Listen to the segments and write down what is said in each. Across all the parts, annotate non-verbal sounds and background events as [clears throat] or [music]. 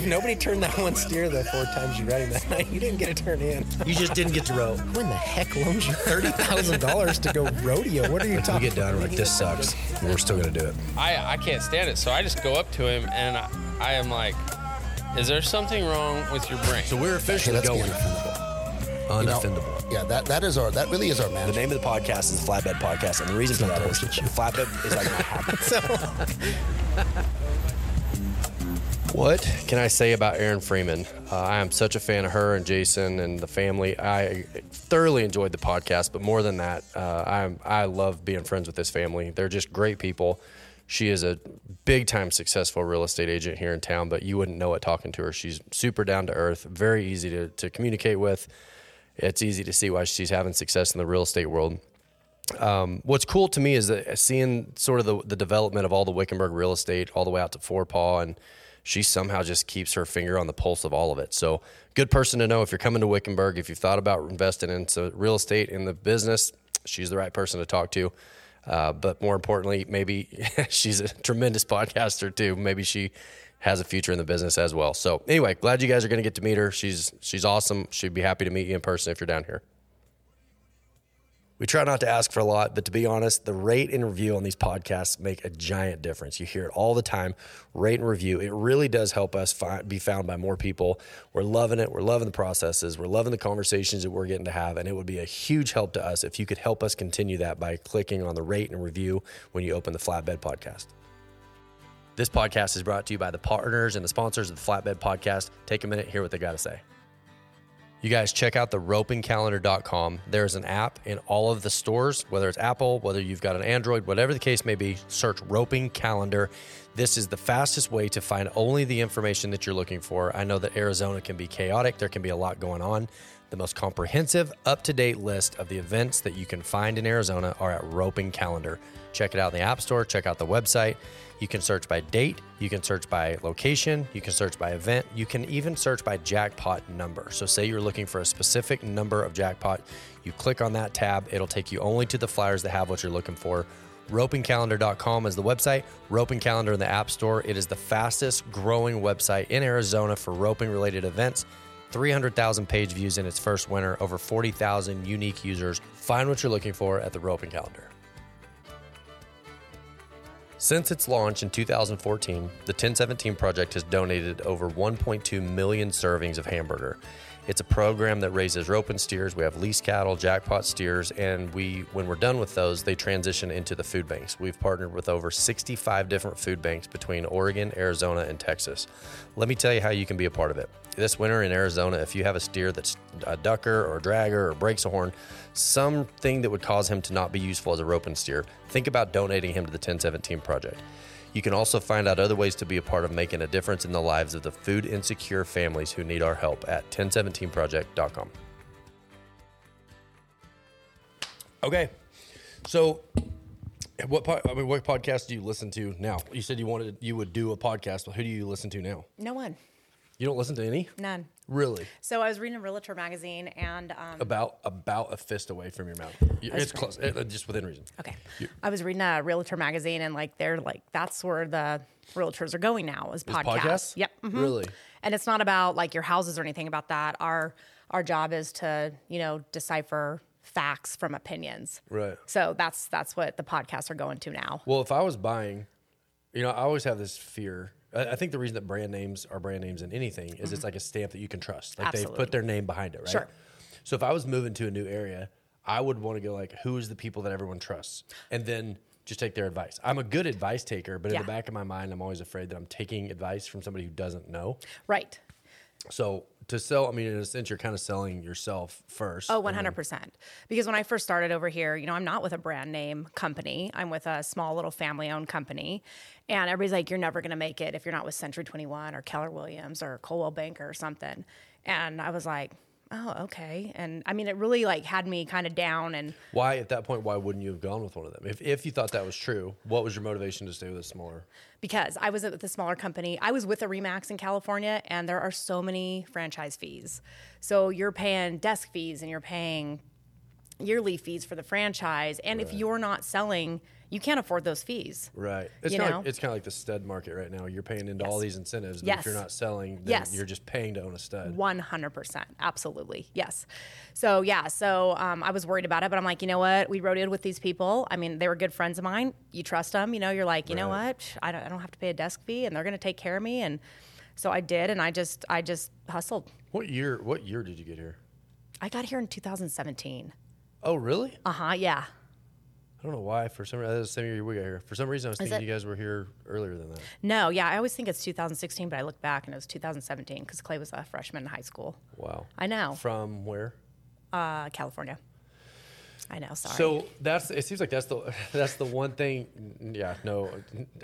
if nobody turned that one steer the four times you ran him that night, you didn't get a turn in. You just didn't get to row. When the heck loans you thirty thousand dollars to go rodeo? What are you talking? We get done, we're like, this sucks. We're still gonna do it. I, I can't stand it. So I just go up to him and I, I am like, is there something wrong with your brain? So we're officially let's going unoffendable. You know, yeah, that, that is our that really is our man. The name of the podcast is the Flatbed Podcast, and the reason for that is the flatbed is like my habit. What can I say about Erin Freeman? Uh, I am such a fan of her and Jason and the family. I thoroughly enjoyed the podcast, but more than that, uh, I'm I love being friends with this family. They're just great people. She is a big time successful real estate agent here in town, but you wouldn't know it talking to her. She's super down to earth, very easy to, to communicate with. It's easy to see why she's having success in the real estate world um, what's cool to me is that seeing sort of the, the development of all the Wickenburg real estate all the way out to Forepaugh, and she somehow just keeps her finger on the pulse of all of it. So, good person to know if you're coming to Wickenburg, if you've thought about investing into real estate in the business, she's the right person to talk to. Uh, but more importantly, maybe [laughs] she's a tremendous podcaster too. Maybe she has a future in the business as well. So, anyway, glad you guys are going to get to meet her. She's she's awesome. She'd be happy to meet you in person if you're down here. We try not to ask for a lot, but to be honest, the rate and review on these podcasts make a giant difference. You hear it all the time. Rate and review. It really does help us fi- be found by more people. We're loving it. We're loving the processes. We're loving the conversations that we're getting to have. And it would be a huge help to us if you could help us continue that by clicking on the rate and review when you open the Flatbed Podcast. This podcast is brought to you by the partners and the sponsors of the Flatbed Podcast. Take a minute, hear what they got to say. You guys check out the ropingcalendar.com. There's an app in all of the stores, whether it's Apple, whether you've got an Android, whatever the case may be, search Roping Calendar. This is the fastest way to find only the information that you're looking for. I know that Arizona can be chaotic, there can be a lot going on. The most comprehensive, up to date list of the events that you can find in Arizona are at Roping Calendar. Check it out in the App Store, check out the website. You can search by date, you can search by location, you can search by event, you can even search by jackpot number. So, say you're looking for a specific number of jackpot, you click on that tab, it'll take you only to the flyers that have what you're looking for. Ropingcalendar.com is the website, Roping Calendar in the App Store. It is the fastest growing website in Arizona for roping related events. 300,000 page views in its first winter, over 40,000 unique users. Find what you're looking for at the Roping Calendar. Since its launch in 2014, the 1017 Project has donated over 1.2 million servings of hamburger. It's a program that raises rope and steers. We have lease cattle, jackpot steers, and we, when we're done with those, they transition into the food banks. We've partnered with over 65 different food banks between Oregon, Arizona, and Texas. Let me tell you how you can be a part of it. This winter in Arizona, if you have a steer that's a ducker or a dragger or breaks a horn, something that would cause him to not be useful as a rope and steer, think about donating him to the 1017 Project. You can also find out other ways to be a part of making a difference in the lives of the food insecure families who need our help at 1017project.com. Okay. So what po- I mean, what podcast do you listen to now? You said you wanted you would do a podcast, but who do you listen to now? No one, You don't listen to any? none. Really? So I was reading a Realtor magazine, and um, About about a fist away from your mouth. It's close, uh, just within reason. okay, I was reading a Realtor magazine, and like they're like that's where the realtors are going now is podcasts. podcasts? Yep. mhm. Really? And it's not about like your houses or anything about that. Our our job is to you know decipher facts from opinions. Right. So that's that's what the podcasts are going to now. Well, if I was buying, you know, I always have this fear. I think the reason that brand names are brand names in anything is it's like a stamp that you can trust. Like they've Mm-hmm. Put their name behind it, right? Sure. So if I was moving to a new area, I would want to go like, who is the people that everyone trusts, and then just take their advice. I'm a good advice taker, but in the back of my mind, I'm always afraid that I'm taking advice from somebody who doesn't know. Right. So to sell, I mean, in a sense, you're kind of selling yourself first. Oh, 100%. Because when I first started over here, you know, I'm not with a brand name company. I'm with a small little family owned company. And everybody's like, you're never going to make it if you're not with Century 21 or Keller Williams or Coldwell Banker or something. And I was like, oh, okay. And I mean, it really like had me kind of down. And Why at that point? Why wouldn't you have gone with one of them? If if you thought that was true, what was your motivation to stay with a smaller? because I was with a smaller company, I was with a Remax in California, and there are so many franchise fees. So you're paying desk fees and you're paying yearly fees for the franchise, and if you're not selling, you can't afford those fees. Right. It's kind of like, it's kind of like the stud market right now. You're paying into Yes. all these incentives, Yes. if you're not selling, then Yes. you're just paying to own a stud. 100%. Absolutely. Yes. So, yeah. So, um, I was worried about it, but I'm like, you know what? We rode in with these people. I mean, they were good friends of mine. You trust them. You know, you're like, you know what? I don't, I don't have to pay a desk fee and they're going to take care of me. And so I did. And I just, I just hustled. What year? What year did you get here? I got here in 2017. Oh, really? Uh huh. Yeah. I don't know why. For some reason, the same year we got here. For some reason, I was thinking it? you guys were here earlier than that. No, yeah. I always think it's 2016, but I look back and it was 2017 because Clay was a freshman in high school. Wow. I know. From where? Uh, California. I know. Sorry. So that's. It seems like that's the [laughs] that's the one thing. Yeah, no,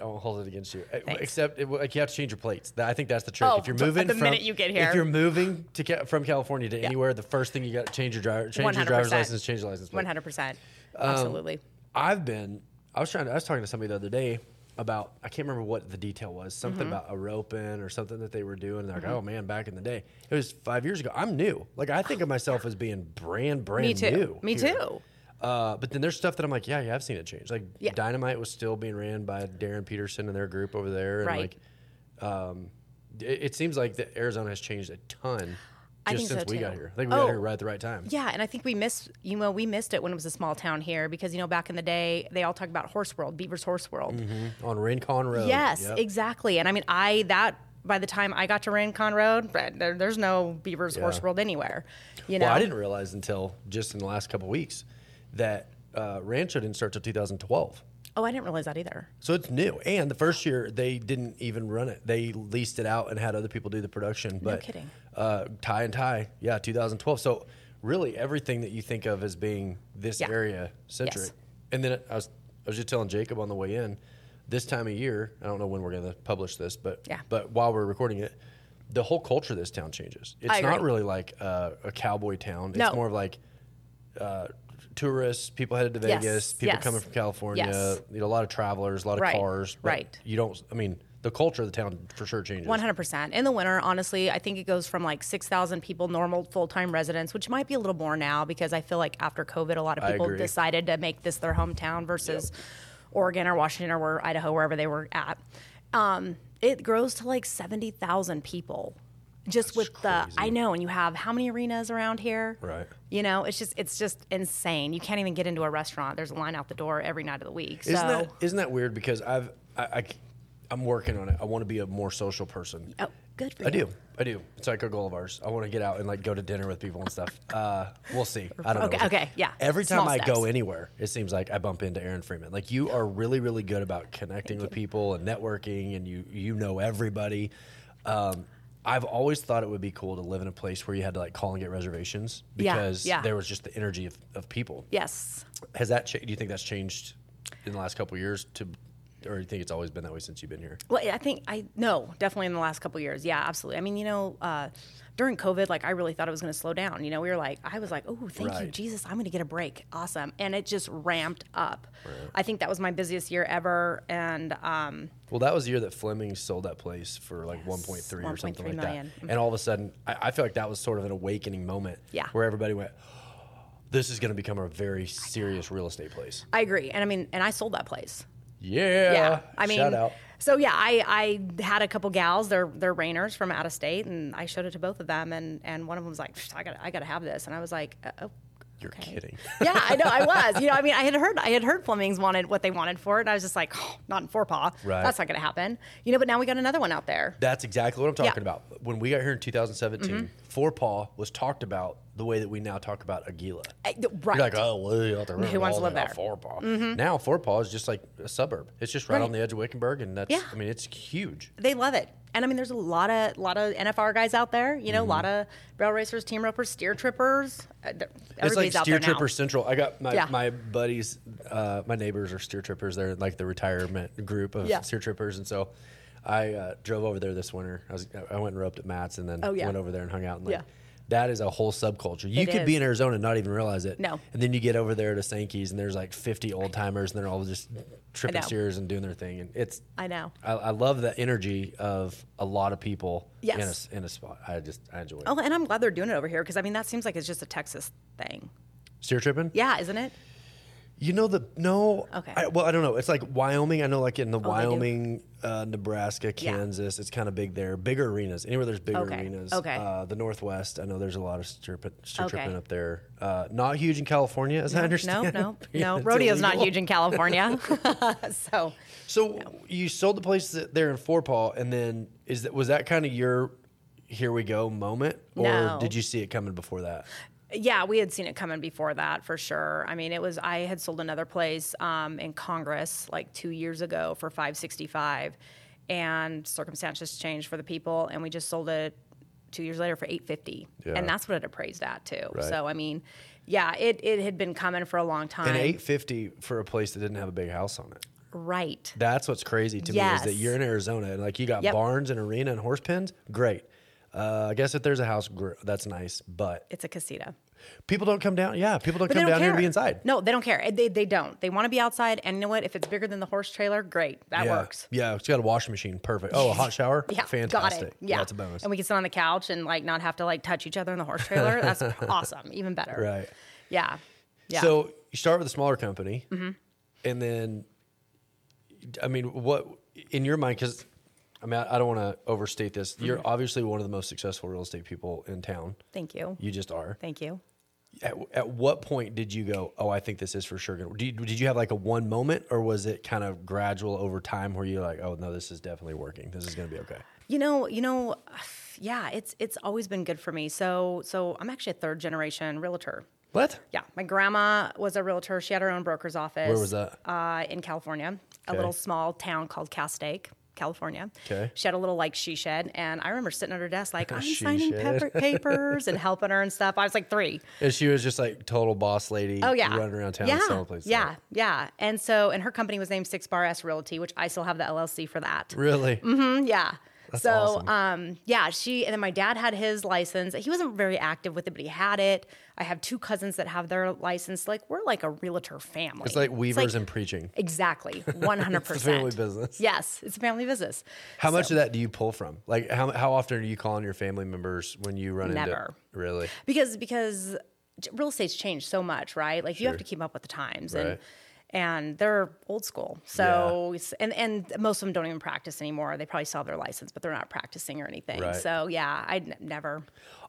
I won't hold it against you. Uh, Thanks. Except it, like you have to change your plates. That- I think that's the trick. Oh, if you're moving the from, minute you get here. if you're moving to from California to anywhere, the first thing you got to change your driver, change your driver's license, change your license plate. 100%. Um, Absolutely. I've been. I was trying. To, I was talking to somebody the other day about. I can't remember what the detail was. Something Mm-hmm. about a roping or something that they were doing. They're like, "Oh man, back in the day, it was five years ago. I'm new. Like I think of myself as being brand brand Me too. new. Me here. too. Uh, but then there's stuff that I'm like, yeah, yeah, I've seen it change. Like Yeah. Dynamite was still being ran by Darren Peterson and their group over there, and Right. like, um, it, it seems like that Arizona has changed a ton just think since so, we got here. I think we got Oh. here right at the right time. Yeah, and I think we missed, you know, we missed it when it was a small town here because, you know, back in the day, they all talk about Horse World, Beaver's Horse World. On Rincon Road. Yes, Yep. exactly. And I mean, I, that, by the time I got to Rincon Road, there, there's no Beaver's Horse World anywhere. You know, Well, I didn't realize until just in the last couple weeks that uh, Rancho didn't start till 2012. Oh, I didn't realize that either. So it's new. And the first year they didn't even run it. They leased it out and had other people do the production. But kidding. Uh, tie and tie, yeah, 2012. So really everything that you think of as being this Yeah. area centric. Yes. And then I was I was just telling Jacob on the way in, this time of year, I don't know when we're going to publish this, but Yeah. but while we're recording it, the whole culture of this town changes. It's not really like uh, a cowboy town. It's No. more of like uh, tourists, people headed to Yes, Vegas, people yes. coming from California, Yes. you know, a lot of travelers, a lot of Right, cars. right. You don't. I mean, the culture of the town for sure changes. One hundred percent. In the winter, honestly, I think it goes from like six thousand people, normal full time residents, which might be a little more now because I feel like after COVID, a lot of people decided to make this their hometown versus Oregon or Washington or where Idaho, wherever they were at. Um, it grows to like seventy thousand people, just with the. I know, and you have how many arenas around here? Right. You know, it's just it's just insane. You can't even get into a restaurant. There's a line out the door every night of the week. Isn't so, that isn't that weird? Because I've I, I am working on it. I want to be a more social person. oh, good for I you. I do. I do. It's like a goal of ours. I want to get out and like go to dinner with people and stuff. Uh, we'll see. I don't Okay, know. okay, yeah. Every time Small I go anywhere, it seems like I bump into Erin Freeman. Like you are really, really good about connecting with people and networking, and you you know everybody. Um, I've always thought it would be cool to live in a place where you had to like call and get reservations because yeah. there was just the energy of, of people. Yes. Has that? Cha- do you think that's changed in the last couple of years? To, or do you think it's always been that way since you've been here? Well, I think I no, definitely in the last couple of years. Yeah, absolutely. I mean, you know, uh, during COVID, like I really thought it was going to slow down. You know, we were like, I was like, oh, thank you, Jesus, I'm going to get a break. Awesome, and it just ramped up. I think that was my busiest year ever, and um, Well, that was the year that Fleming sold that place for like Yes, 1.3 or something 1.3 like million. that. And all of a sudden, I, I feel like that was sort of an awakening moment. Yeah. Where everybody went, this is going to become a very serious real estate place. I agree. And I mean, and I sold that place. Yeah. yeah. I mean, shout out. So yeah, I, I had a couple gals. They're they're Reiners from out of state, and I showed it to both of them, and and one of them was like, I got I got to have this, and I was like, uh, oh. You're okay. kidding. [laughs] yeah, I know I was. You know, I mean, I had heard I had heard Flemings wanted what they wanted for it, and I was just like, oh, not in Forepaugh. Right. That's not going to happen. You know, but now we got another one out there. That's exactly what I'm talking Yeah. Mm-hmm. about. When we got here in 2017, Forepaugh was talked about the way that we now talk about Aguila. Uh, Right. You're like, oh, well, out there, Who wants to live there? Forepaugh. Now Forepaugh is just like a suburb. It's just right, Right. on the edge of Wickenburg, and that's. Yeah. I mean, it's huge. They love it. And I mean, there's a lot of lot of NFR guys out there. You know, a lot Mm-hmm. of rail racers, team ropers, steer trippers. Uh, It's Everybody's like out Steer. Tripper Central. I got my, Yeah. my buddies, uh, my neighbors are Steer Trippers. They're like the retirement group of Yeah. Steer Trippers, and so I uh, drove over there this winter. I was I went and roped at Matt's, and then Oh, yeah. went over there and hung out. And like, Yeah. That is a whole subculture. You It could be in Arizona and not even realize it. No. And then you get over there to Sankey's and there's like 50 old timers and they're all just tripping steers and doing their thing. And it's, I know. I, I love the energy of a lot of people in, a, Yes. in a spot. I just, I enjoy it. Oh, and I'm glad they're doing it over here because I mean that seems like it's just a Texas thing. Steer tripping? Yeah, isn't it? You know the no. Okay. I, well, I don't know. It's like Wyoming. I know, like in the Oh, they do? Wyoming, uh, Nebraska, Yeah. Kansas. It's kind of big there. Bigger arenas. Anywhere there's bigger Okay. arenas. Okay. Uh, the Northwest. I know there's a lot of steer, steer Okay. tripping up there. Uh, not huge in California, as I No, understand. no, [laughs] Yeah, no. it's Rodeo's not illegal. huge in California. [laughs] [laughs] so So you sold the place there in Forepaugh, and then is that was that kind of your here we go moment, or No. did you see it coming before that? Yeah, we had seen it coming before that for sure. I mean, it was I had sold another place um, in Congress like two years ago for five sixty five, and circumstances changed for the people, and we just sold it two years later for eight fifty, Yeah. and that's what it appraised at too. Right. So I mean, yeah, it it had been coming for a long time. And eight fifty for a place that didn't have a big house on it. right? That's what's crazy to me is that you're in Arizona and like you got Yep. barns and arena and horse pens. Great. Uh, I guess if there's a house, gr- that's nice. But It's a casita. people don't come down. Yeah, people don't But they come don't down here to be inside. No, they don't care. They, they don't. They want to be outside. And you know what? If it's bigger than the horse trailer, great. That yeah. works. Yeah, it's got a washing machine. Perfect. Oh, a hot [laughs] shower. Yeah, fantastic. Got it. Yeah, that's a bonus. And we can sit on the couch and like not have to like touch each other in the horse trailer. [laughs] That's awesome. Even better. right. Yeah. Yeah. So you start with a smaller company, Mm-hmm. and then, I mean, what in your mind? Because I mean, I, I don't want to overstate this. You're Mm-hmm. obviously one of the most successful real estate people in town. thank you. You just are. Thank you. At, at what point did you go? Oh, I think this is for sure. Gonna, did, you, did you have like a one moment, or was it kind of gradual over time where you're like, oh no, this is definitely working. This is going to be okay. You know, you know, yeah, it's it's always been good for me. So so I'm actually a third generation realtor. What? Yeah, my grandma was a realtor. She had her own broker's office. Where was that? Uh, in California, a little small town called Castaic, California. Okay. She had a little like she shed, and I remember sitting at her desk like [laughs] I'm She signing shed. pepper, [laughs] papers and helping her and stuff. I was like three. And she was just like total boss lady. Oh yeah, running around town Yeah, selling places. yeah, yeah. And so, and her company was named Six Bar S Realty, which I still have the LLC for that. Really? Mm, hmm. yeah. That's so, awesome. um, yeah, she and then my dad had his license. He wasn't very active with it, but he had it. I have two cousins that have their license. Like we're like a realtor family. It's like weavers like- and preaching. exactly [laughs] one hundred percent. family business. Yes, it's a family business. How much of that do you pull from? Like how how often are you calling your family members when you run Never. into really? because because real estate's changed so much, right? Like you have to keep up with the times Right. and and they're old school. So s- and and most of them don't even practice anymore. They probably still have their license, but they're not practicing or anything. Right. So yeah, I never.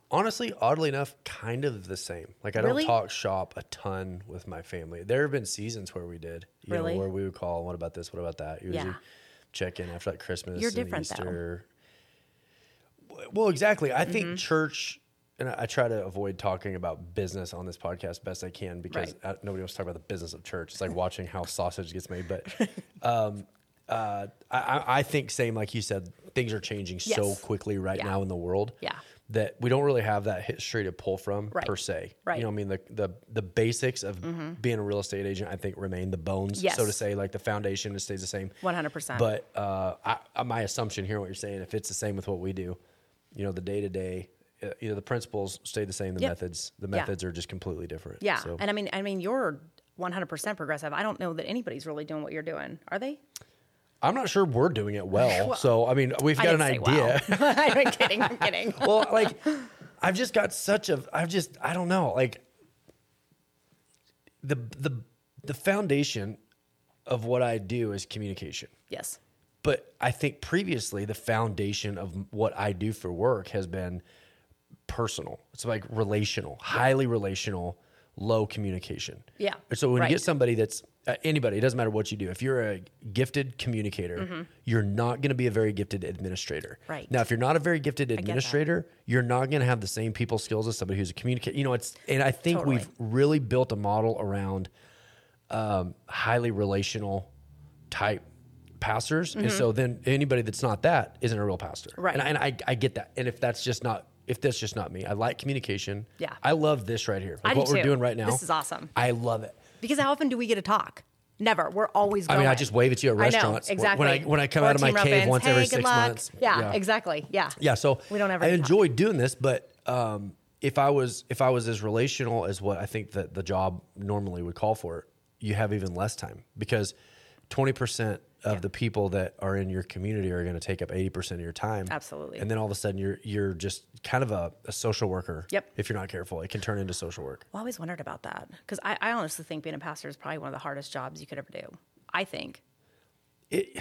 Honestly, oddly enough, kind of the same. Like I Really? don't talk shop a ton with my family. There have been seasons where we did, you Really? know, where we would call, "What about this? What about that?" Usually Yeah. check in after like Christmas. You're and different, though. Easter. Well, exactly. I Mm-hmm. think church, and I, I try to avoid talking about business on this podcast best I can because Right. I, nobody wants to talk about the business of church. It's like [laughs] watching how sausage gets made. But [laughs] um, uh, I- I, think, same like you said, things are changing so quickly right Yeah. now in the world. Yeah. That we don't really have that history to pull from Right. per se. Right. Mm-hmm. You know, what I mean, the the the basics of being a real estate agent, I think, remain the bones, so to say. Like the foundation, stays the same. 100%. But uh, I, I- my assumption here, what you're saying, if it's the same with what we do, you know, the day to day, Uh, you know, the principles stay the same. The Yep. methods, the Yeah. methods are just completely different. Yeah, So, and I mean, I mean, you're 100% progressive. I don't know that anybody's really doing what you're doing. Are they? I'm not sure we're doing it well. [laughs] so I mean, we've got an idea. well. [laughs] I'm [laughs] kidding. I'm kidding. well, like I've just got such a I've just I don't know, like the the the foundation of what I do is communication. Yes. But I think previously the foundation of what I do for work has been personal. It's like relational, highly relational, low communication. Yeah, so when you get somebody that's uh, anybody, it doesn't matter what you do. If you're a gifted communicator, you're not going to be a very gifted administrator. Mm-hmm. Right. Now, if you're not a very gifted administrator, you're not going to have the same people skills as somebody who's a communicator. You know, it's and I think Totally. we've really built a model around um, highly relational type pastors, and so then anybody that's not that isn't a real pastor. Mm-hmm. Right. And, I, and I, I get that. And if that's just not if that's just not me, I like communication. Yeah. I love this right here. Like I do what we're doing right now. This is awesome. I love it. Because how often do we get to talk? Never. We're always Going. I mean, I just wave at you at I know, restaurants. exactly. When I when I come out of my cave up-ins. once hey, every six luck. months. Yeah, exactly. Yeah. Yeah, so We don't ever I enjoy doing this, but um, if I was if I was as relational as what I think that the job normally would call for, you have even less time because twenty percent of Yeah. the people that are in your community are going to take up 80% of your time. Absolutely. And then all of a sudden you're you're just kind of a, a social worker. Yep. If you're not careful, it can turn into social work. Well, I always wondered about that because I, I honestly think being a pastor is probably one of the hardest jobs you could ever do. I think. It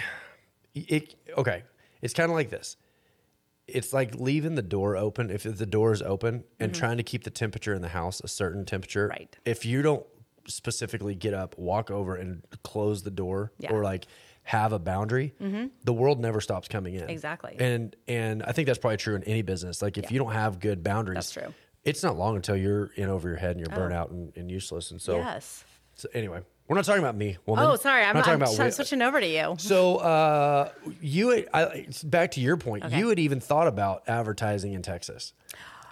it okay. It's kind of like this. It's like leaving the door open if the door is open and trying to keep the temperature in the house a certain temperature. Mm-hmm. Right. If you don't specifically get up, walk over and close the door Yeah. Mm-hmm. or like have a boundary, the world never stops coming in. Exactly. And and I think that's probably true in any business. Like if Yeah. you don't have good boundaries, That's true. It's not long until you're in over your head and you're burnt out and, and useless. And so, yes. so anyway, we're not talking about me, woman. Oh, sorry. I'm, We're not I'm, talking about I'm switching over to you. so uh, you, had- I, back to your point. Okay. You had even thought about advertising in Texas.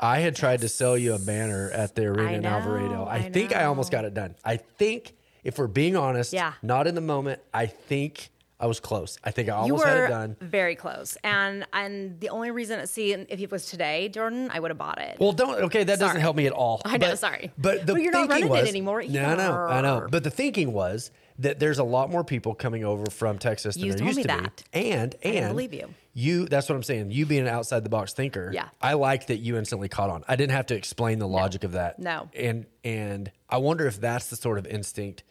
I had tried to sell you a banner at the arena I in Alvarado. I, I think I almost got it done. I think, if we're being honest, Yeah. not in the moment. I think I was close. I think I almost had it done. very close, and and the only reason, see, if it was today, Jordan, I would have bought it. Well, don't. Okay, that doesn't Sorry. help me at all. I know, But- sorry. But the Well, you're not thinking running it was, anymore No, I know, I know. either. But the thinking was that there's a lot more people coming over from Texas than You there told used me to that. be. And and believe you. You. That's what I'm saying. You being an outside the box thinker. Yeah. I like that you instantly caught on. I didn't have to explain the logic of that. No. And and I wonder if that's the sort of instinct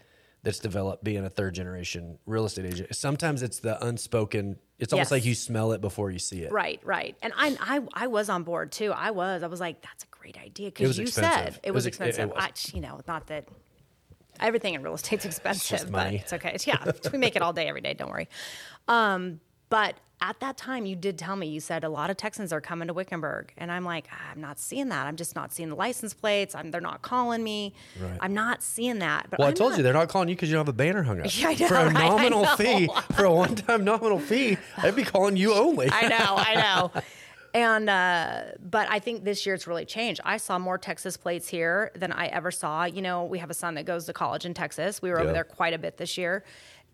that's developed being a third generation real estate agent. Sometimes it's the unspoken. It's almost Yes. like you smell it before you see it. Right, right. And I, I, I was on board too. I was. I was like, that's a great idea because you expensive. said It it was was ex- it- it expensive. was. I, you know, not that everything in real estate's expensive, but money. it's okay. Yeah, we make it all day, every day. Don't worry. Um, but at that time, you did tell me you said a lot of Texans are coming to Wickenburg, and I'm like, "Ah, I'm not seeing that. I'm just not seeing the license plates. I'm, they're not calling me. Right. I'm not seeing that. But Well, I'm I told not- you they're not calling you because you don't have a banner hung up. Yeah, I know, for a [laughs] right? Nominal fee, for a one-time nominal fee, I'd be calling you only. I know, I [laughs] know. And uh, but I think this year it's really changed. I saw more Texas plates here than I ever saw. You know, we have a son that goes to college in Texas. We were over there quite a bit this year.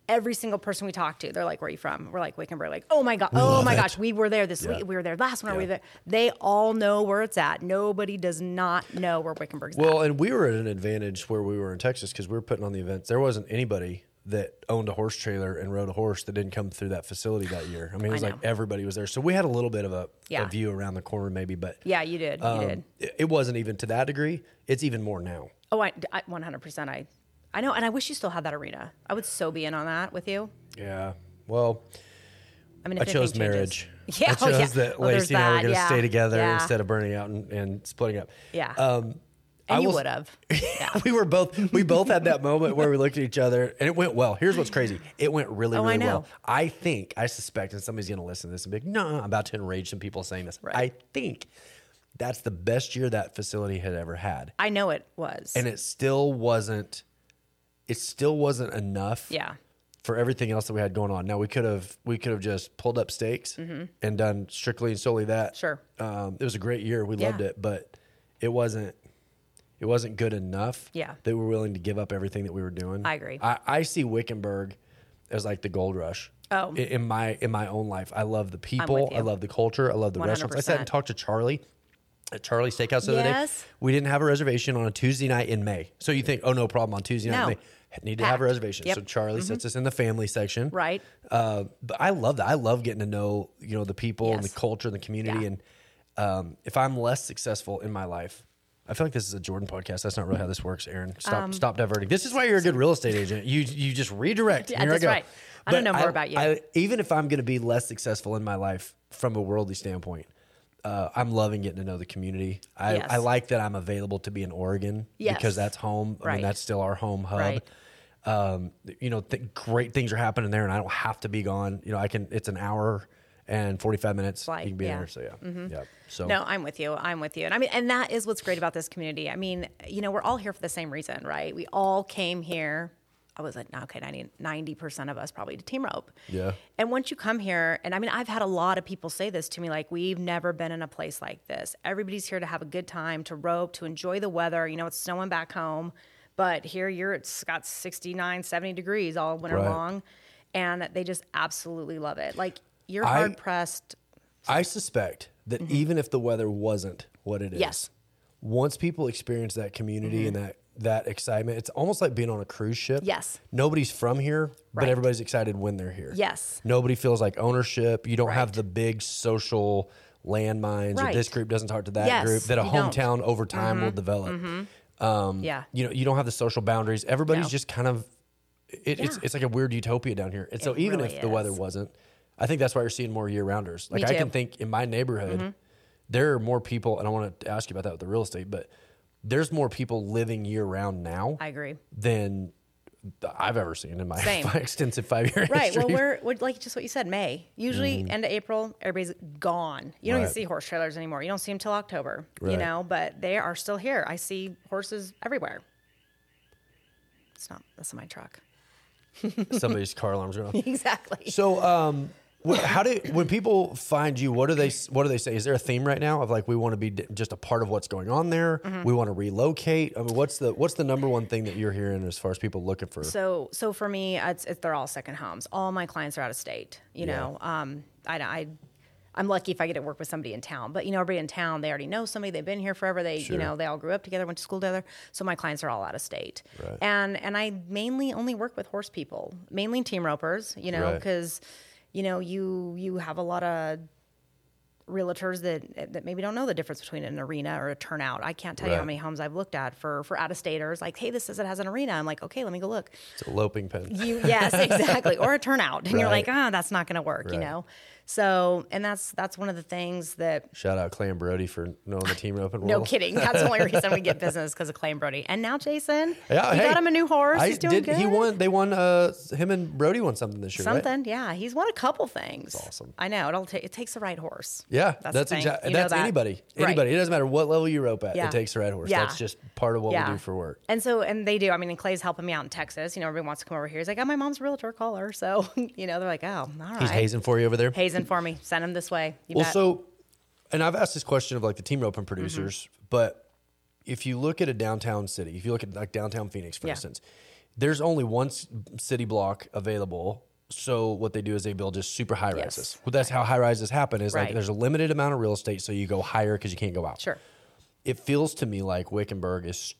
Every single person we talked to, they're like, "Where are you from?" We're like, "Wickenburg." Like, "Oh my god, oh my it. gosh, we were there this Yeah. week. We were there last one. We Yeah. were there." They all know where it's at. Nobody does not know where Wickenburg's Well, at. and we were at an advantage where we were in Texas because we were putting on the events. There wasn't anybody that owned a horse trailer and rode a horse that didn't come through that facility that year. I mean, it was like everybody was there, so we had a little bit of a, Yeah. a view around the corner, maybe, but Yeah, you did. You um, did. it, it wasn't even to that degree. It's even more now. Oh, I, I 100%. I, I know, and I wish you still had that arena. I would so be in on that with you. Yeah. Well, I mean, I chose changes- marriage. [laughs] Yeah, I oh, yeah. that Oh, there's Lacey and I were going to yeah, stay together yeah. instead of burning out and, and splitting up. Yeah. Um, I And you would have. [laughs] Yeah. [laughs] we were both we both had that moment where we looked at each other and it went well. Here's what's crazy. It went really, Oh, really know. well. I think, I suspect, and somebody's gonna listen to this and be like, no, I'm about to enrage some people saying this. Right. I think that's the best year that facility had ever had. I know it was. And it still wasn't it still wasn't enough yeah. for everything else that we had going on. Now we could have we could have just pulled up stakes and done strictly and solely that. Mm-hmm. Sure. Um, it was a great year. We loved it, but it wasn't it wasn't good enough. Yeah. That we were willing to give up everything that we were doing. I agree. I, I see Wickenburg as like the gold rush. Oh. In, in my in my own life. I love the people. I love the culture. I love the restaurants. I sat and talked to Charlie at Charlie Steakhouse the other day. Yes. We didn't have a reservation on a Tuesday night in May. So you think, oh no problem on Tuesday night No. Need to have a reservation. Yep. Mm-hmm. So Charlie sets us in the family section. Right. Uh, but I love that. I love getting to know, you know, the people and the culture and the community. Yeah. And um, if I'm less successful in my life, I feel like this is a Jordan podcast. That's not really how this works, Erin. Stop, Um, stop diverting. This is why you're a good real estate agent. You you just redirect. Yeah, that's I go. right. I don't know more about you. I, even if I'm going to be less successful in my life from a worldly standpoint, uh, I'm loving getting to know the community. I, Yes. I like that I'm available to be in Oregon Yes. because that's home. I Right. mean, that's still our home hub. Right. Um, you know, th- great things are happening there, and I don't have to be gone. You know, I can. It's an hour and 45 minutes. Flight, you can be yeah. Mm-hmm. there. So yeah, yeah. So No, I'm with you. I'm with you. And I mean, and that is what's great about this community. I mean, you know, we're all here for the same reason, right? We all came here. I was like, okay, 90, percent of us probably to team rope. Yeah. And once you come here, and I mean, I've had a lot of people say this to me, like, we've never been in a place like this. Everybody's here to have a good time, to rope, to enjoy the weather. You know, it's snowing back home, but here you're, it's got 69, 70 degrees all winter Right. long. And they just absolutely love it. Like, you're I- hard pressed. I suspect that even if the weather wasn't what it is, Mm-hmm. Yes. once people experience that community and Mm-hmm. that that excitement. It's almost like being on a cruise ship. Yes. Nobody's from here, but everybody's excited when they're here. Yes. Nobody feels like ownership. You don't have the big social landmines or this group doesn't talk to that Yes, group that a you don't. Mm-hmm. hometown over time will develop. Um, Yeah. You know, you don't have the social boundaries. Everybody's No. just kind of it, it's Yeah. it's like a weird utopia down here. And so It even really if the weather wasn't, I think that's why you're seeing more year rounders. Like I can. Mm-hmm. think in my neighborhood, there are more people, and I want to ask you about that with the real estate, but there's more people living year round now I agree. than I've ever seen in my, [laughs] my extensive five year Right. history. Well, we're, we're like just what you said, May. Usually, end of April, everybody's gone. You don't Right. even see horse trailers anymore. You don't see them till October. Right. You know, but they are still here. I see horses everywhere. It's not. That's my truck. Somebody's car alarm's going off. [laughs] exactly. So, um, how do when people find you? What do they what do they say? Is there a theme right now of like we want to be just a part of what's going on there? Mm-hmm. We want to relocate. I mean, what's the what's the number one thing that you're hearing as far as people looking for? So, so for me, it's, it's they're all second homes. All my clients are out of state. You Yeah. know, um, I, I, I'm lucky if I get to work with somebody in town. But you know, everybody in town, they already know somebody. They've been here forever. They, Sure. you know, they all grew up together, went to school together. So my clients are all out of state. Right. And and I mainly only work with horse people, mainly team ropers. You know, Right. You know you you have a lot of realtors that that maybe don't know the difference between an arena or a turnout. I can't tell you how many homes I've looked at for for out of staters. Like, hey, this says it has an arena. I'm like, okay, let me go look. it's a loping pen. You yes, exactly. or a turnout. And you're like, ah, that's not gonna work, you know? So and that's that's one of the things that Shout out Clam Brody for knowing the team open. no kidding. That's the only reason we get business because of Clay and Brody. And now Jason, [laughs] Yeah, you hey, got him a new horse. I He's doing did. good. He won. They won. Uh, him and Brody won something this year. right? something. Yeah, he's won a couple things. That's awesome. I know. It'll take it takes the right horse. Yeah, That's that's, exactly. That's that. anybody. Right. Anybody. It doesn't matter what level you rope at. Yeah. It takes the right horse. Yeah. That's just part of what Yeah. we do for work. And so, and they do. I mean, and Clay's helping me out in Texas. You know, everybody wants to come over here. He's like, oh, my mom's a realtor. Call her. So, [laughs] you know, they're like, oh, all right. He's hazing for you over there. hazing for me. Send them this way. You Well, bet. so, and I've asked this question of like the team roping Mm-hmm. producers, but if you look at a downtown city, if you look at like downtown Phoenix, for Yeah. instance, there's only one city block available. So what they do is they build just super high Yes. rises. Well, that's how high rises happen. Is like there's a limited amount of real estate, so you go higher because you can't go out. sure. It feels to me like Wickenburg is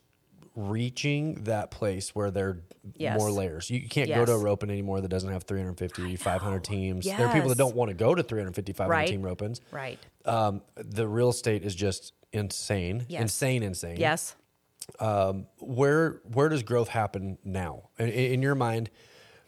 reaching that place where there are Yes. more layers. You can't go to a roping anymore that doesn't have 350, 500 teams. There are people that don't want to go to 350, 500 Right. team ropings Right. um, the real estate is just insane, Yes. insane, insane. Yes. Where where does growth happen now? In, in your mind,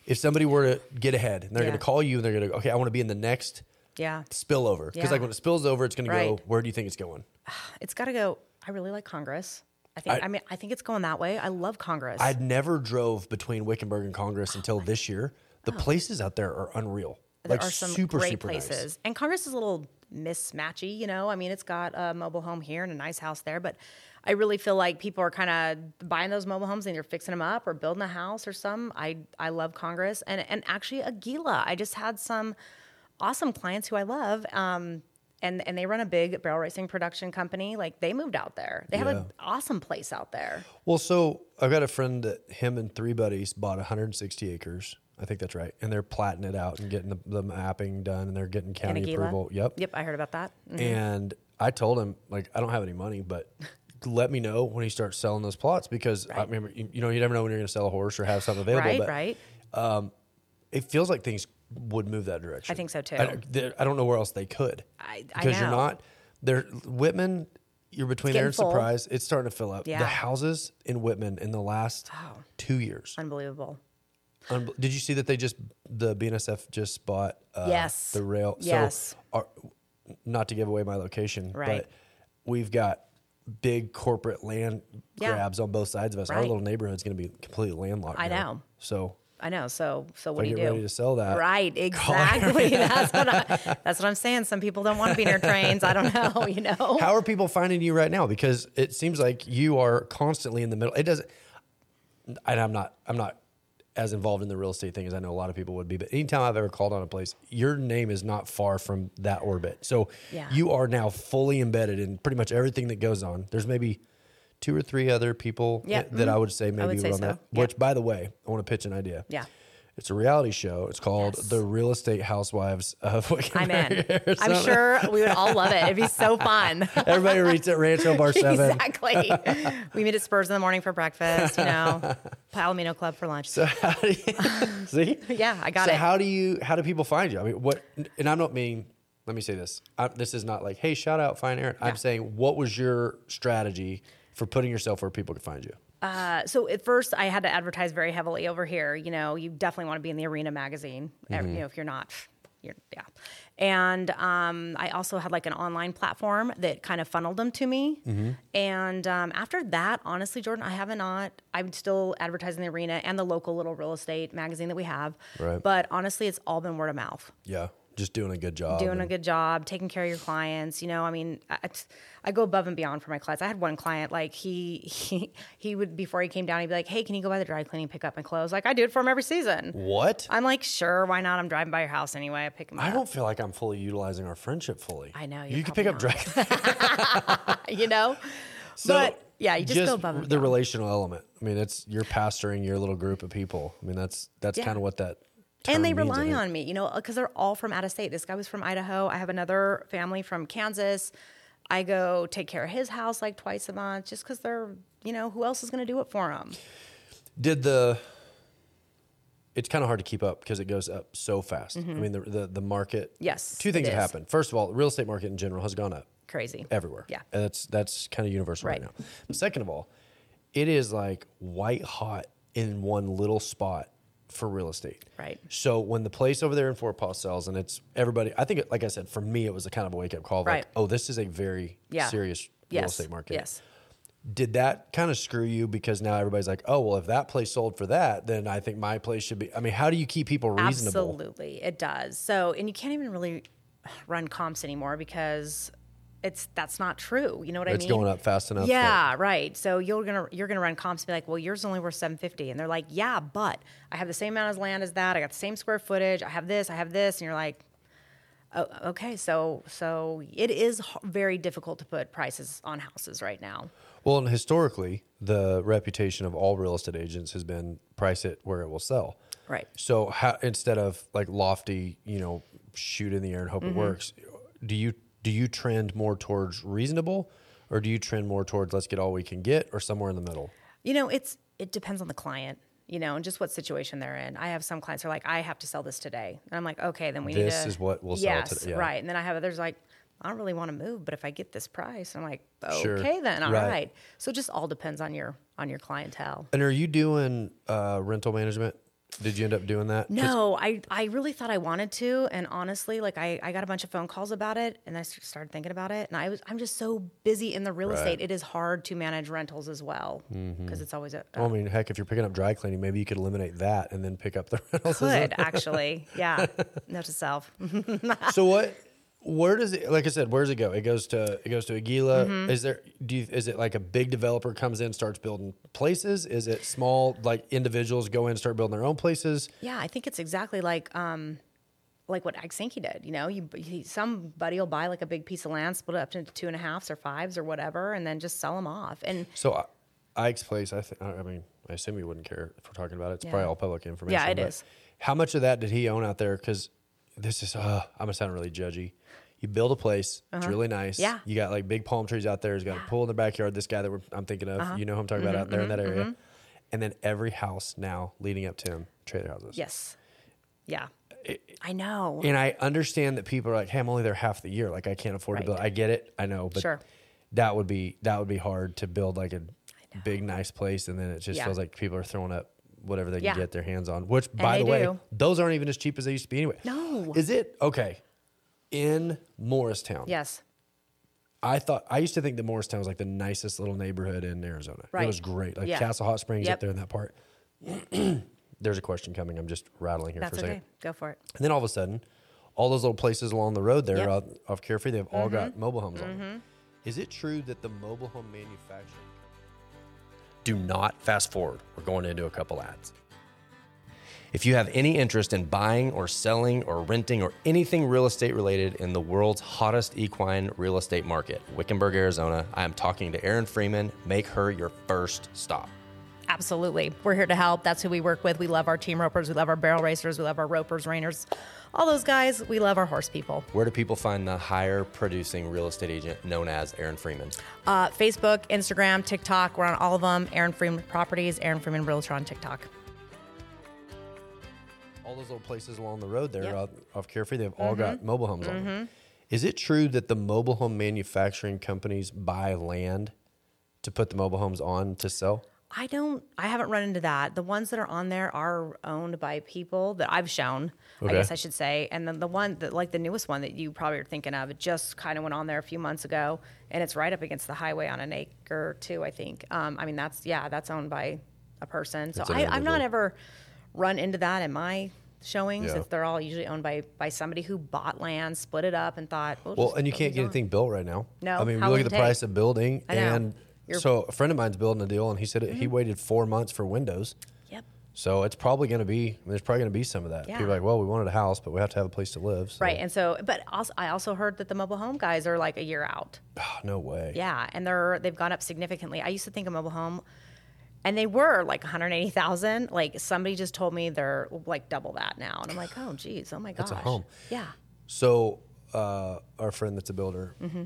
if somebody were to get ahead and they're Yeah. going to call you and they're going to okay, I want to be in the next Yeah. spillover because Yeah. like when it spills over, it's going to go. Where do you think it's going? [sighs] It's got to go. I really like Congress. I think. I- I, mean, I think it's going that way. I love Congress. I'd never drove between Wickenburg and Congress until this year. The places out there are unreal. Oh. there like are some super great super places, nice. and Congress is a little mismatchy. You know, I mean, it's got a mobile home here and a nice house there, but I really feel like people are kind of buying those mobile homes and they're fixing them up or building a house or some. I I love Congress and and actually Aguila. I just had some awesome clients who I love. Um, and, and they run a big barrel racing production company. Like they moved out there. They have Yeah. an awesome place out there. Well, so I've got a friend that him and three buddies bought 160 acres. I think that's right, and they're platting it out and getting the, the mapping done, and they're getting county Aguila. approval. Yep. Yep, I heard about that. Mhm. And I told him like I don't have any money, but [laughs] let me know when he starts selling those plots because I remember you, you know you never know when you're going to sell a horse or have something available. Right, but right. It feels like things would move that direction. I think so, too. I, there- I don't know where else they could. I- I because you're not there. Wittmann, you're between there getting and full. Surprise. It's starting to fill up. Yeah. The houses in Wittmann in the last two years. Unbelievable. Unbe- Did you see that they just the BNSF just bought uh, Yes. the rail? Yes. So, our, not to give away my location, Right. but we've got big corporate land Yeah. grabs on both sides of us. Our Right. little neighborhood's going to be completely landlocked. I now. know. So I know. So so what I do you do? ready to sell that, Right, exactly. [laughs] that's what I, that's what I'm saying. Some people don't want to be near trains. I don't know, [laughs] you know. How are people finding you right now? Because it seems like you are constantly in the middle. It doesn't. And I'm not. I'm not as involved in the real estate thing as I know a lot of people would be. But anytime I've ever called on a place, your name is not far from that orbit. So Yeah. you are now fully embedded in pretty much everything that goes on. There's maybe two or three other people Yeah, that, that mm-hmm. I would say maybe would say on so. that. Yeah. Which, by the way, I want to pitch an idea. yeah. It's a reality show. It's called Yes. The Real Estate Housewives of [laughs] I'm in. I'm sure we would all love it. It'd be so fun. [laughs] Everybody reads at Rancho Bar [laughs] 7. exactly. we meet at Spurs in the morning for breakfast, you know, Palomino Club for lunch. So how do you, see? Yeah, I got so it. So how do you how do people find you? I mean, what? And I'm not mean. Let me say this. I, this is not like, hey, shout out, find Erin. I'm saying, what was your strategy for putting yourself where people can find you? Uh, so at first, I had to advertise very heavily over here. You know, you definitely want to be in the Arena magazine. ev- You know, if you're not, you're yeah. And um, I also had like an online platform that kind of funneled them to me. And um, after that, honestly, Jordan, I haven't not. I'm still advertising the Arena and the local little real estate magazine that we have. Right. But honestly, it's all been word of mouth. Yeah, just doing a good job. doing a good job, taking care of your clients. You know, I mean, I, I go above and beyond for my clients. I had one client like he he he would before he came down, he'd be like, "Hey, can you go by the dry cleaning, pick up my clothes?" Like I do it for him every season. What? I'm like, sure, why not? I'm driving by your house anyway. I pick him I up. don't feel like I'm fully utilizing our friendship fully. I know, you're can pick up dry [laughs] [laughs] you know, but yeah, you just, go above and the beyond. relational element. I mean, it's you're pastoring your little group of people. I mean, that's that's Yeah. kind of what that. And they rely on me, you know, because they're all from out of state. This guy was from Idaho. I have another family from Kansas. I go take care of his house like twice a month, just because they're, you know, who else is going to do it for them? Did the? It's kind of hard to keep up because it goes up so fast. I mean, the, the the market. Mm-hmm. Yes, Two things have happened. First of all, the real estate market in general has gone up Crazy. everywhere. Yeah. and that's that's kind of universal right. Right. now. Second of all, it is like white hot in one little spot for real estate. Right. So when the place over there in Forepaugh sells, and it's everybody, I think, it, like I said, for me, it was a kind of a wake up call. Of Right. Like, oh, this is a very Yeah. serious real estate market. Yes. Did that kind of screw you because now everybody's like, oh, well, if that place sold for that, then I think my place should be. I mean, how do you keep people reasonable? Absolutely, it does. So, and you can't even really run comps anymore because it's that's not true. You know what I mean? It's going up fast enough. that- Yeah, right. So you're gonna you're gonna run comps and be like, well, yours only worth seven fifty, and they're like, yeah, but I have the same amount of land as that. I got the same square footage. I have this. I have this, and you're like, oh, okay. So so it is h- very difficult to put prices on houses right now. Well, and historically, the reputation of all real estate agents has been price it where it will sell. Right. So how, instead of like lofty, you know, shoot in the air and hope Mm-hmm. it works, do you do you trend more towards reasonable, or do you trend more towards let's get all we can get, or somewhere in the middle? You know, it's it depends on the client, you know, and just what situation they're in. I have some clients who are like, I have to sell this today. And I'm like, okay, then we need to. This is what we'll sell yes, today, yeah. Right. And then I have others like, I don't really want to move, but if I get this price, I'm like, Sure. okay then, all right. Right. So it just all depends on your on your clientele. And are you doing uh, rental management? Did you end up doing that? No, I, I really thought I wanted to, and honestly, like I, I got a bunch of phone calls about it, and I started thinking about it, and I was I'm just so busy in the real estate. It is hard to manage rentals as well because Mm-hmm. it's always a, Well, I mean, heck, if you're picking up dry cleaning, maybe you could eliminate that and then pick up the [laughs] rentals. could [laughs] actually, yeah, [laughs] note to self. so what where does it like i said where does it go it goes to it goes to aguila Mm-hmm. is there do you is it like a big developer comes in starts building places is it small like individuals go in and start building their own places Yeah, I think it's exactly like um, like what Ike Sankey did. You know, you he, somebody will buy like a big piece of land, split it up into two and a halves or fives or whatever, and then just sell them off. And so I- ike's place i think i mean i assume you wouldn't care if we're talking about it it's Yeah. probably all public information Yeah, it is. how much of that did he own out there because this is uh, i'm gonna sound really judgy you build a place it's really nice Uh-huh. Yeah. you got like big palm trees out there he's got a pool in the backyard this guy that we're, i'm thinking of Uh-huh. you know who i'm talking about out there in that Mm-hmm, area and then every house now leading up to him trailer houses yes, yeah, I know. and I understand that people are like, "Hey, I'm only there half the year. Like, I can't afford to build." I get it. I know, but Sure. that would be that would be hard to build like a big, nice place, and then it just Yeah. feels like people are throwing up whatever they can Yeah. get their hands on. Which, by they the way, do. those aren't even as cheap as they used to be anyway. No. is it okay? In Morristown, yes, I thought I used to think that Morristown was like the nicest little neighborhood in Arizona. Right. It was great, like Yeah. Castle Hot Springs up there in that part. [clears throat] There's a question coming. I'm just rattling here that's for a okay. second. Go for it. And then all of a sudden, all those little places along the road there Yep. off, off Carefree, they've all got mm-hmm. mobile homes on them. Mm-hmm. Is it true that the mobile home manufacturing? Do not fast forward. We're going into a couple ads. If you have any interest in buying or selling or renting or anything real estate related in the world's hottest equine real estate market, Wickenburg, Arizona, I am talking to Erin Freeman. Make her your first stop. Absolutely. We're here to help. That's who we work with. We love our team ropers. We love our barrel racers. We love our ropers, reiners, all those guys. We love our horse people. Where do people find the higher producing real estate agent known as Erin Freeman? Uh, Facebook, Instagram, TikTok. We're on all of them. Erin Freeman Properties, Erin Freeman Realtor on TikTok. All those little places along the road there Yep. off, off Carefree, they've all Mm-hmm. got mobile homes on them. Is it true that the mobile home manufacturing companies buy land to put the mobile homes on to sell? I don't. I haven't run into that. The ones that are on there are owned by people that I've shown. Okay. I guess I should say. And then the one that, like the newest one that you probably are thinking of, it just kind of went on there a few months ago, and it's right up against the highway on an acre or two, I think. Um, I mean, that's yeah, that's owned by a person. So I, I've not ever run into that in my showings. Yeah. If they're all usually owned by by somebody who bought land, split it up, and thought, well, Well, and you can't get on. anything built right now. No, I mean, you look at the price of building, I and You're- so a friend of mine's building a deal, and he said he Mm-hmm. waited four months for windows. Yep. So it's probably going to be. There's probably going to be some of that. Yeah. People are like, well, we wanted a house, but we have to have a place to live. So. Right, and so, but also, I also heard that the mobile home guys are like a year out. Oh, no way. Yeah, and they're they've gone up significantly. I used to think a mobile home, and they were like 180,000. Like somebody just told me they're like double that now, and I'm like, oh geez, oh my gosh, That's a home. Yeah, So uh, our friend that's a builder, Mm-hmm.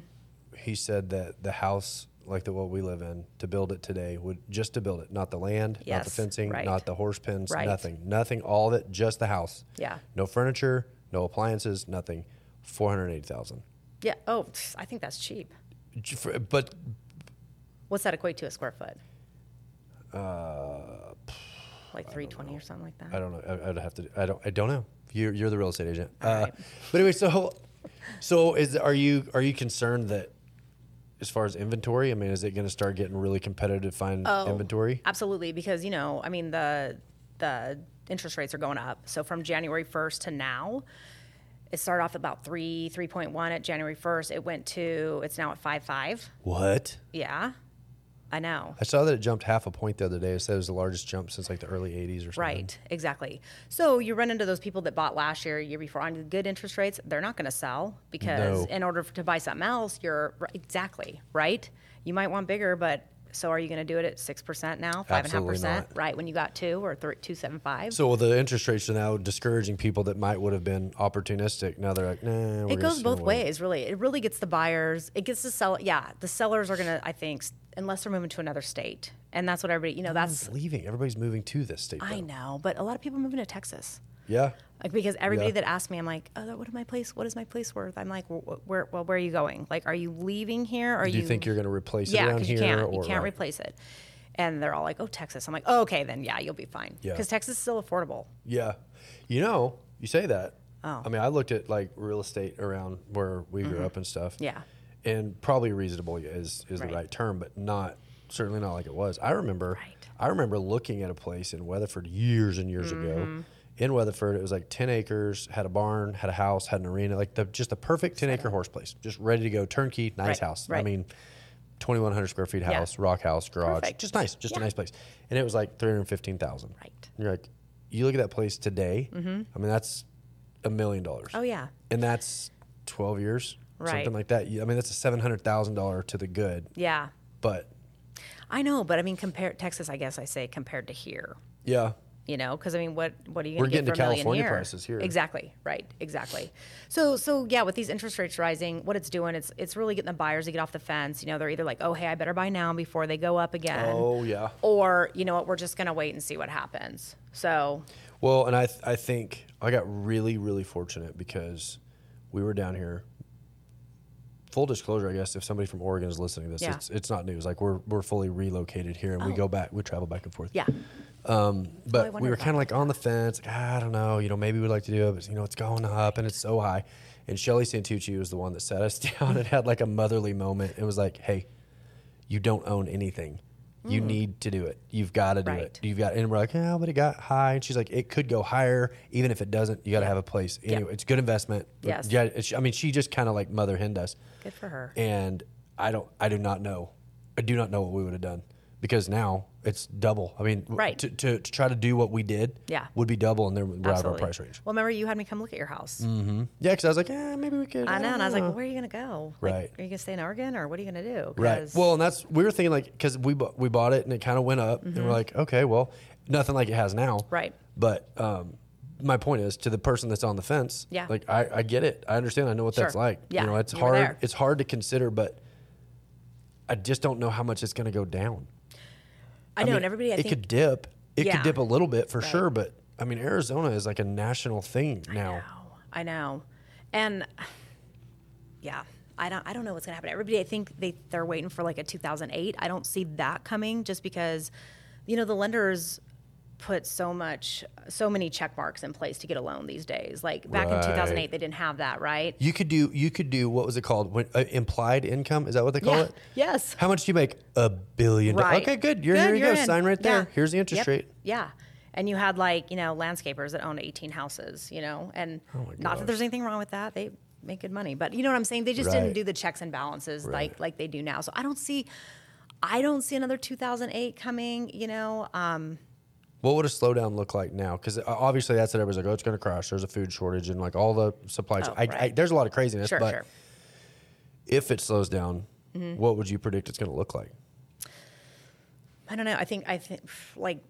he said that the house like the one we live in to build it today would just to build it, not the land, not the fencing, right. not the horse pens, Right. nothing, nothing, all of it, just the house. Yeah. No furniture, no appliances, nothing. Four hundred eighty thousand. yeah. Oh, I think that's cheap. But What's that equate to a square foot? Uh, like 320 or something like that. I don't know. I, I'd have to. I don't. I don't know. You're, you're the real estate agent. Uh, right. [laughs] But anyway, so so is are you are you concerned that as far as inventory? I mean, is it going to start getting really competitive to find Oh. inventory? Absolutely, because you know, I mean the the interest rates are going up. So from January 1st to now, it started off about three, 3.1 at January 1st. It went to it's now at five five. What? Yeah, I know. I saw that it jumped half a point the other day. It said it was the largest jump since like the early 80s or something. Right, exactly. So you run into those people that bought last year, year before on good interest rates. They're not going to sell because No. in order to buy something else, you're exactly right. You might want bigger, but so are you going to do it at six percent now, five and a half percent, right? When you got two or three, two seven five. So the interest rates are now discouraging people that might would have been opportunistic. Now they're like, nah. we're it goes both ways, really. It really gets the buyers. It gets the sell. Yeah, the sellers are going to, I think, unless they're moving to another state, and that's what everybody, you know, that's. Everyone's leaving. Everybody's moving to this state. I though. know, but a lot of people are moving to Texas. Yeah. Like because everybody Yeah. that asks me, I'm like, oh, what is my place? What is my place worth? I'm like, well, where, well, where are you going? Like, are you leaving here? Or are Do you, think you're going to replace it Yeah, around because here? you can't. or You can't right. replace it. And they're all like, oh, Texas. I'm like, oh, okay, then yeah, you'll be fine. Yeah. Because Texas is still affordable. Yeah. You know, you say that. Oh. I mean, I looked at like real estate around where we grew up and stuff. Mm-hmm. Yeah. And probably reasonable is is Right. the right term, but not certainly not like it was. I remember Right. I remember looking at a place in Weatherford years and years Mm-hmm. ago. In Weatherford, it was like 10 acres, had a barn, had a house, had an arena, like the just the perfect 10 acre horse place, just ready to go, turnkey, nice Right, house. I mean, 2100 square feet Yeah. house, rock house, garage, Perfect. just nice, just a nice place. And it was like 315,000. Right. You're like, you look at that place today. I mean, that's a million dollars. Oh yeah. And that's 12 years, Right. something like that. I mean, that's a $700,000 to the good. Yeah. But I know, but I mean, compared Texas, I guess I say compared to here. yeah, you know because i mean what what are you We're going to get getting for to a million California here? prices here. exactly right exactly so so yeah with these interest rates rising what it's doing it's it's really getting the buyers to get off the fence you know they're either like oh hey i better buy now before they go up again Oh, yeah. or you know what we're just going to wait and see what happens so Well, and I th- I think I got really really fortunate because we were down here. Full disclosure, I guess if somebody from Oregon is listening to this, Yeah. it's it's not news. Like we're we're fully relocated here, and we Oh. go back, we travel back and forth. yeah Um, but we were kind of like on the fence. Like, "Ah, I don't know, you know, maybe we'd like to do it, but you know, it's going up and it's so high. And Shelly Santucci was the one that sat us [laughs] down and had like a motherly moment. It was like, hey, you don't own anything. You mm. need to do it. You've got to do Right. it. You've got, and we're like, yeah, but it got high. And she's like, it could go higher, even if it doesn't. You got to Yeah. have a place. Yeah. Anyway, it's good investment. Yes. Yeah. It's, I mean, she just kind of like mother hen us. good for her And I don't, I do not know. I do not know what we would have done because now it's double. I mean, Right. to, to, to try to do what we did, Yeah. would be double, and then we're out of our Absolutely. price range. Well, remember you had me come look at your house. Mm-hmm. Yeah, because I was like, yeah, maybe we could. I know, and I was like, well, where are you gonna go? Like, Right. Are you gonna stay in Oregon, or what are you gonna do? Right. Well, and that's we were thinking like because we bu- we bought it and it kind of went up, and we're like, okay, well, nothing like it has now. Mm-hmm. Right. But um, my point is to the person that's on the fence. Yeah. Like I, I get it. I understand. I know what that's like. Yeah, You know, it's you hard. It's hard to consider, but I just don't know how much it's going to go down. I know, mean, and everybody, I it think, could dip. It Yeah. could dip a little bit for Right. sure, but I mean, Arizona is like a national thing now. I know, and yeah, I don't, I don't know what's gonna happen. Everybody, I think they they're waiting for like a 2008. I don't see that coming, just because, you know, the lenders put so much, so many check marks in place to get a loan these days. Like back in 2008, they didn't have that, right? You could do. You could do. What was it called? When, uh, implied income. Is that what they call Yeah. it? Yes. How much do you make? A billion. do- Right. Okay, good. You're, here you go. in. Sign right there. Yeah. Here's the interest Yep. rate. Yeah. And you had like, you know, landscapers that owned 18 houses, you know, and Oh not that there's anything wrong with that. They make good money, but you know what I'm saying? They just didn't do the checks and balances like, like they do now. So I don't see, I don't see another 2008 coming, you know, um, What would a slowdown look like now? Because obviously that's what everybody's like. Oh, it's going to crash. There's a food shortage and like all the supply chain. Oh, I, I, there's a lot of craziness. sure, but sure. if it slows down, Mm-hmm. what would you predict it's going to look like? I don't know. I think I think like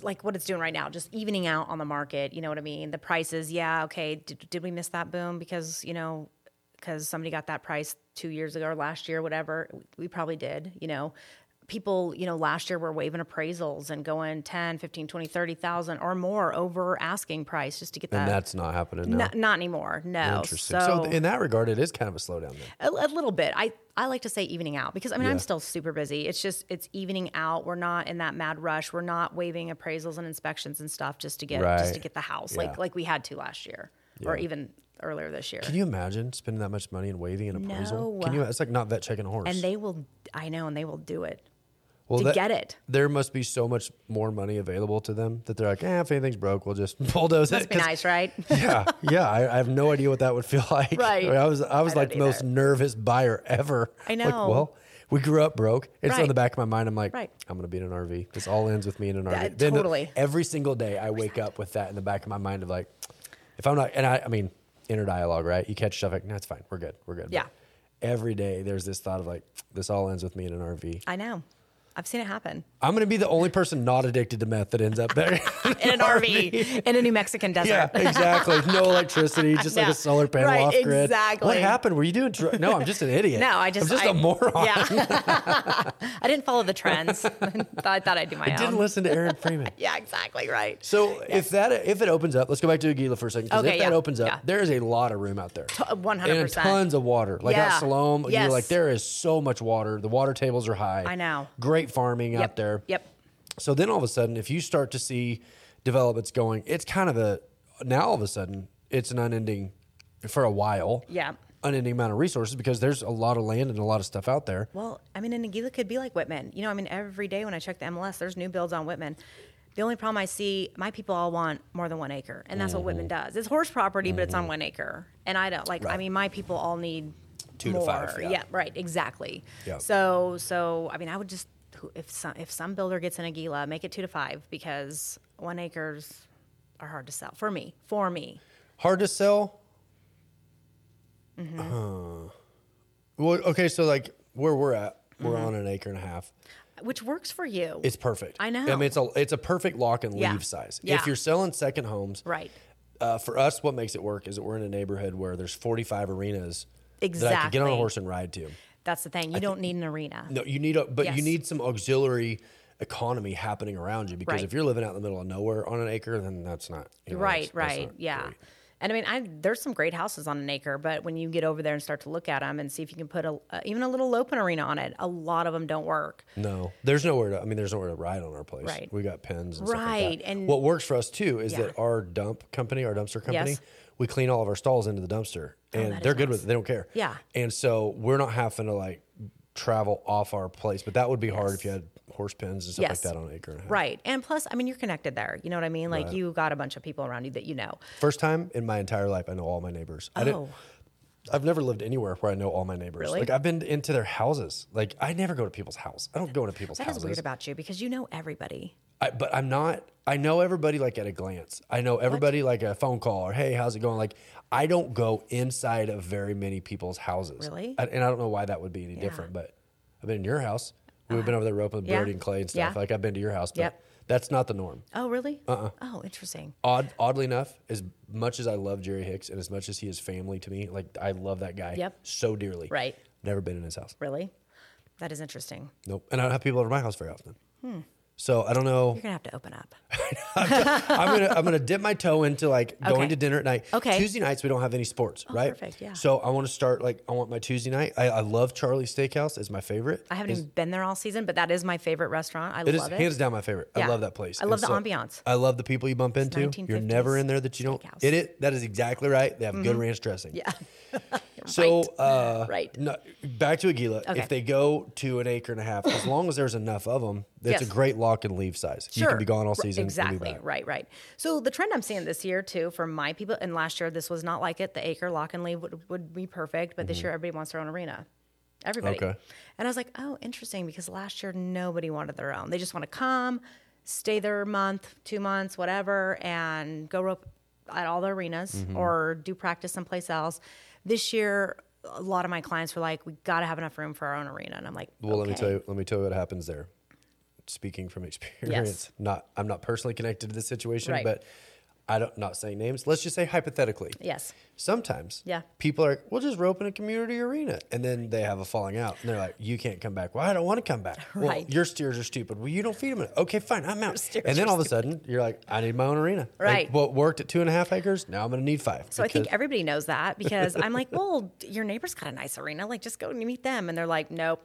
like what it's doing right now, just evening out on the market. You know what I mean? The prices, yeah, okay. Did, did we miss that boom because you know because somebody got that price two years ago or last year, whatever? We probably did. You know, people, you know, last year were waiving appraisals and going 10, 15, 20, 30,000 or more over asking price just to get that. And that. that's not happening now. Not, not anymore. No. Interesting. So, So, in that regard, it is kind of a slowdown then. a, a little bit. I, I like to say evening out because I mean Yeah. I'm still super busy. It's just it's evening out. We're not in that mad rush. We're not waiving appraisals and inspections and stuff just to get just to get the house Yeah. like like we had to last year or even earlier this year. Can you imagine spending that much money and waiving an appraisal? No. Can you? It's like not vet checking a horse. and they will I know and they will do it. Well, to get it. There must be so much more money available to them that they're like, eh, if anything's broke, we'll just [laughs] bulldoze Must it. be 'Cause- nice, right? yeah, [laughs] yeah. I, I have no idea what that would feel [laughs] like. Right. I, mean, I was, I was I like the most nervous buyer ever. I know. Like, well, we grew up broke. It's on the back of my mind. I'm like, Right. I'm gonna be in an RV. This all ends with me in an RV. Then the- totally. every single day, I wake up with that in the back of my mind of like, if I'm not, and I, I mean, inner dialogue, right? You catch stuff like, no, it's fine. We're good. We're good. Yeah. But every day, there's this thought of like, this all ends with me in an RV. I know. I've seen it happen I'm gonna be the only person not addicted to meth that ends up there. [laughs] in an RV in a New Mexican desert. Yeah, [laughs] exactly. No electricity, just like a solar panel Right, off grid. exactly. What happened? Were you doing? Dr- no, I'm just an idiot. No, I just I'm just a I- moron. Yeah, [laughs] I didn't follow the trends. I thought I'd do my I own. didn't listen to Erin Freeman. Yeah, exactly right. So if that if it opens up, let's go back to Aguila for a second. Because Okay, if that opens up, yeah. there is a lot of room out there. One hundred And percent. tons of water. Like Yeah. at Salome, you're Yes. like, there is so much water. The water tables are high. I know. Great farming out Yep. There. Yep. So then all of a sudden, if you start to see developments going, it's kind of a now all of a sudden it's an unending for a while. Yeah. Unending amount of resources because there's a lot of land and a lot of stuff out there. Well, I mean, and Aguila could be like Wittmann. You know, I mean, every day when I check the MLS, there's new builds on Wittmann. The only problem I see, my people all want more than one acre, and that's what Wittmann does. It's horse property, but it's on one acre, and I don't like. I Mm-hmm. Mean, my people all need Two to more. five, yeah. right, exactly. Yeah. So, so I mean, I would just if some if some builder gets an Aguila, make it two to five because one acres are hard to sell for me. For me, Hard to sell. Mm-hmm. Uh, well, okay, so like where we're at, we're Mm-hmm. on an acre and a half. which works for you. It's perfect. I know. I mean, it's a it's a perfect lock and leave Yeah. size. Yeah. If you're selling second homes, right. uh, for us, what makes it work is that we're in a neighborhood where there's 45 arenas that I can get on a horse and ride to. That's the thing. You don't need an arena. No, you need a, but you need some auxiliary economy happening around you because Right. if you're living out in the middle of nowhere on an acre, then that's not you know, right, that's- that's right, not yeah. great. And I mean, I, there's some great houses on an acre, but when you get over there and start to look at them and see if you can put a, uh, even a little open arena on it, a lot of them don't work. No, there's nowhere to. I mean, there's nowhere to ride on our place. Right. We got pens and stuff like Right, that. and- what works for us too is Yeah. that our dump company, our dumpster company, Yes. Oh, we clean all of our stalls into the dumpster, oh, and that is they're good nice. with it. They don't care. Yeah. And so we're not having to like travel off our place, but that would be hard if you had horse pens and stuff Yes. like that on an acre and a half. Right. And plus, I mean, you're connected there. You know what I mean? Like Right. you got a bunch of people around you that you know. First time in my entire life, I know all my neighbors. I Oh. didn't. I've never lived anywhere where I know all my neighbors. Really? Like I've been into their houses. Like I never go to people's house. I don't go into people's That houses. is weird about you because you know everybody. I, but I'm not. I know everybody like at a glance. I know everybody like a phone call or hey, how's it going? Like I don't go inside of very many people's houses. Really? I- and I don't know why that would be any different. But I've been in your house. We've uh-huh. been over there roping with yeah. Brody and Clay and stuff. Yeah. Like I've been to your house. But Yep. That's not the norm. Oh, really? Uh-uh. Oh, interesting. Odd, oddly enough, as much as I love Jerry Hicks and as much as he is family to me, like I love that guy Yep. so dearly. Right. Never been in his house. Really? That is interesting. Nope. And I don't have people over my house very often. Hmm. So I don't know. You're gonna have to open up. [laughs] I'm gonna I'm gonna dip my toe into like [laughs] going to dinner at night. Okay. Oh, Tuesday nights we don't have any sports, oh, right? perfect, yeah. So I want to start like I want my Tuesday night. I, I love Charlie's Steakhouse. It's my favorite. I haven't It's- even been there all season, but that is my favorite restaurant. I It is love it. hands down my favorite. I love that place. I love And the ambiance. I love the people you bump into. You're never in there that you don't. steakhouse. It, it that is exactly right. They have good mm-hmm. ranch dressing. Yeah. [laughs] So Right. uh, Right. no, back to Aguila. Okay. If they go to an acre and a half, as long as there's enough of them, it's Yes. a great lock and leave size. Sure. You can be gone all season. Exactly. Right, right. So the trend I'm seeing this year too, for my people, and last year this was not like it. The acre lock and leave would, would be perfect, but this year everybody wants their own arena. Everybody. Mm-hmm. Okay. And I was like, oh, interesting, because last year nobody wanted their own. They just want to come, stay there a month, two months, whatever, and go rope at all the arenas Mm-hmm. or do practice someplace else. This year, a lot of my clients were like, we got to have enough room for our own arena. And I'm like, Well, let me tell you. Let me tell you what happens there. Speaking from experience, not I'm not personally connected to this situation, Right. but I don't not saying names. Let's just say hypothetically. Yes. Sometimes, Yeah. people are like, we'll just rope in a community arena, and then they have a falling out, and they're like, "You can't come back." Well, I don't want to come back. [laughs] Well, Right. your steers are stupid. Well, you don't feed them. Okay, fine, I'm out. steers And then all of a sudden, you're like, "I need my own arena." Like, Right. what worked at two and a half acres, now I'm going to need five. So I think everybody knows that because I'm like, [laughs] well, your neighbor's got a nice arena. Like, just go and meet them. And they're like, nope,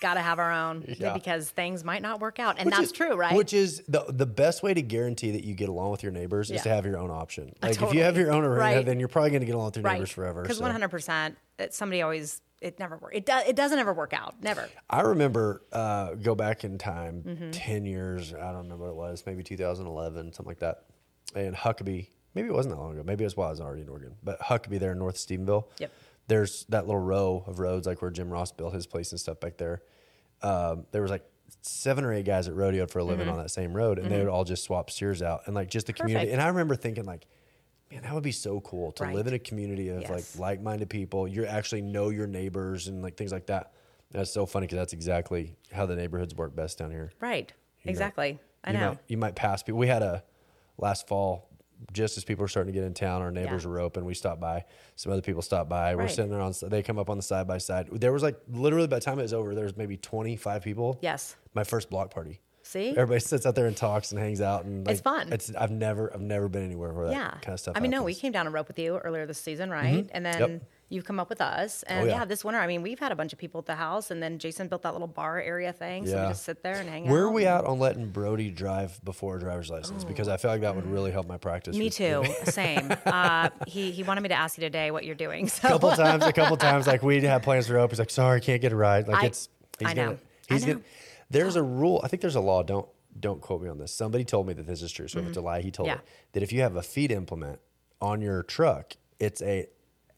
got to have our own Yeah. because things might not work out. And Which that's is- true, right? Which is the the best way to guarantee that you get along with your neighbors is to have your own option. [laughs] Like if you have your own arena, Right. then you're probably going to get along with your right. neighbors forever. Because 100%, somebody always, it never works. It, does. it doesn't ever work out. Never. I remember uh, go back in time, Mm-hmm. ten years. I don't remember what it was, maybe 2011, something like that. And Huckabay, maybe it wasn't that long ago. Maybe it was while I was already in Oregon. But Huckabay there in North Stephenville. Yep. There's that little row of roads, like where Jim Ross built his place and stuff back there. Um, there was like seven or eight guys that rodeoed for a living on that same road, and they would all just swap steers out and like just the community. Mm-hmm. And I remember thinking like. Man, that would be so cool to Right. live in a community of Yes. like like-minded people. You actually know your neighbors and like things like that. That's so funny because that's exactly how the neighborhoods work best down here. Right. You know, exactly. I you know. Might, you might pass people. We had a last fall, just as people were starting to get in town, our neighbors Yeah. were open. We stopped by. Some other people stopped by. We're Right. sitting there on. They come up on the side by side. There was like literally by the time it was over, there was maybe twenty five people. Yes. My first block party. See? Everybody sits out there and talks and hangs out and like, It's fun. It's I've never I've never been anywhere where that yeah. kind of stuff. I mean, no, we came down and rope with you earlier this season, right? And then Yep. you've come up with us. And Oh, yeah. yeah. this winter, I mean, we've had a bunch of people at the house. And then Jason built that little bar area thing. So we just sit there and hang out. Where are we at on letting Brody drive before a driver's license? Because I feel like that would really help my practice. Me too. [laughs] Same. Uh, he he wanted me to ask you today what you're doing. So A couple [laughs] times, a couple times, like we had plans for rope. He's like, "Sorry, can't get a ride." Like I- it's, he's I know. gonna, I he's know. gonna. There's a rule. I think there's a law. Don't don't quote me on this. Somebody told me that this is true. So if it's a lie, he told Mm-hmm. Yeah. me that if you have a feed implement on your truck, it's a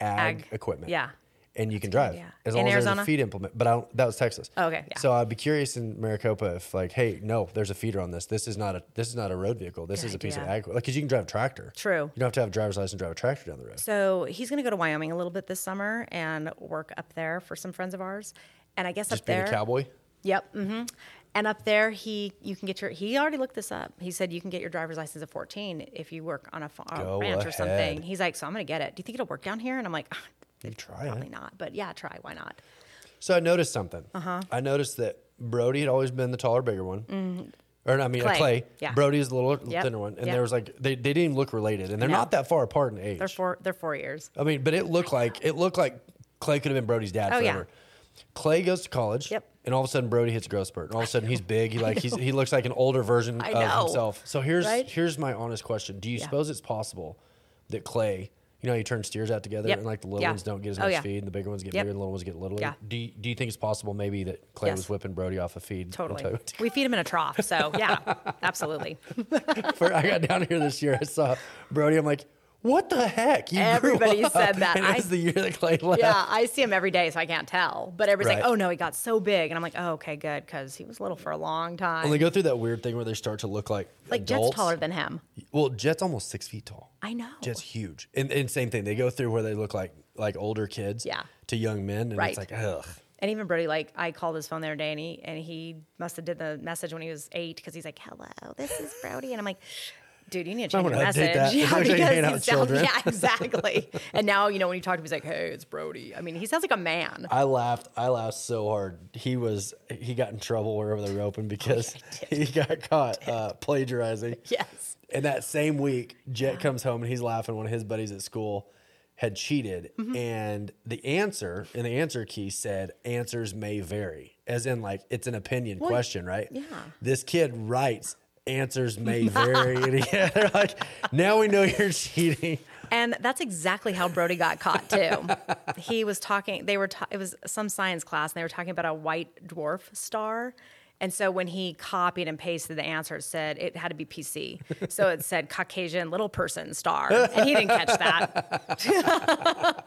ag, Ag. equipment. Yeah. And you can drive idea. as In long as there's Arizona? a feed implement. But I don't, that was Texas. Oh, okay, yeah. So I'd be curious in Maricopa if like, hey, no, there's a feeder on this. This is not a this is not a road vehicle. This Good is a piece of ag. Like, because you can drive a tractor. True. You don't have to have a driver's license to drive a tractor down the road. So he's going to go to Wyoming a little bit this summer and work up there for some friends of ours. And I guess Just up there, a cowboy. Yep. Mm-hmm. And up there, he you can get your. He already looked this up. He said you can get your driver's license at 14 if you work on a, a Go ranch or something. He's like, so I'm going to get it. Do you think it'll work down here? And I'm like, "Ah, You try probably it. not. But yeah, try. Why not? So I noticed something. Uh-huh. I noticed that Brody had always been the taller, bigger one. Or I mean, Clay. Clay. Yeah. Brody's the little Yep. thinner one, and Yep. there was like they, they didn't look related, and they're No. not that far apart in age. They're four. They're four years. I mean, but it looked like it looked like Clay could have been Brody's dad Oh, yeah. forever. Clay goes to college. Yep. And all of a sudden, Brody hits growth spurt, and all of a sudden, he's big. He like he's, he looks like an older version I of know. himself. So here's Right? here's my honest question: Do you Yeah. suppose it's possible that Clay, you know, you turn steers out together, Yep. and like the little Yeah. ones don't get as Oh, much yeah. feed, and the bigger ones get Yep. bigger, and the little ones get littler? Yeah. Do you, do you think it's possible maybe that Clay Yes. was whipping Brody off a feed? Totally. we feed him in a trough. So yeah, [laughs] absolutely. For- I got down here this year. I saw Brody. I'm like, What the heck? You Everybody [laughs] said that. [laughs] And I- was the year that Clay left. Yeah, I see him every day, so I can't tell. But everybody's Right. like, "Oh no, he got so big," and I'm like, "Oh, okay, good," because he was little for a long time. And they go through that weird thing where they start to look like like adults. Jet's taller than him. Well, Jet's almost six feet tall. I know. Jet's huge. And, and same thing. They go through where they look like like older kids Yeah. to young men. And Right. it's like, ugh. And even Brody, like I called his phone the other day, and he and he must have did the message when he was eight because he's like, "Hello, this is Brody," and I'm like. Dude, you need to change your message. that. Yeah, looks like you're because he sounds, children. yeah, [laughs] exactly. and now, you know, when you talk to him, he's like, "Hey, it's Brody." I mean, he sounds like a man. I laughed. I laughed so hard. He was he got in trouble wherever they were open [laughs] because he got caught uh, plagiarizing. Yes. And that same week, Jet [gasps] comes home and he's laughing. One of his buddies at school had cheated, Mm-hmm. and the answer in the answer key said answers may vary, as in like it's an opinion question, right? yeah. This kid writes answers may [laughs] vary, they're [laughs] like, now we know you're cheating. And that's exactly how Brody got caught too. he was talking. They were. Ta- it was some science class, and they were talking about a white dwarf star. And so when he copied and pasted the answer, it said it had to be PC. So it said Caucasian little person star, and he didn't catch that.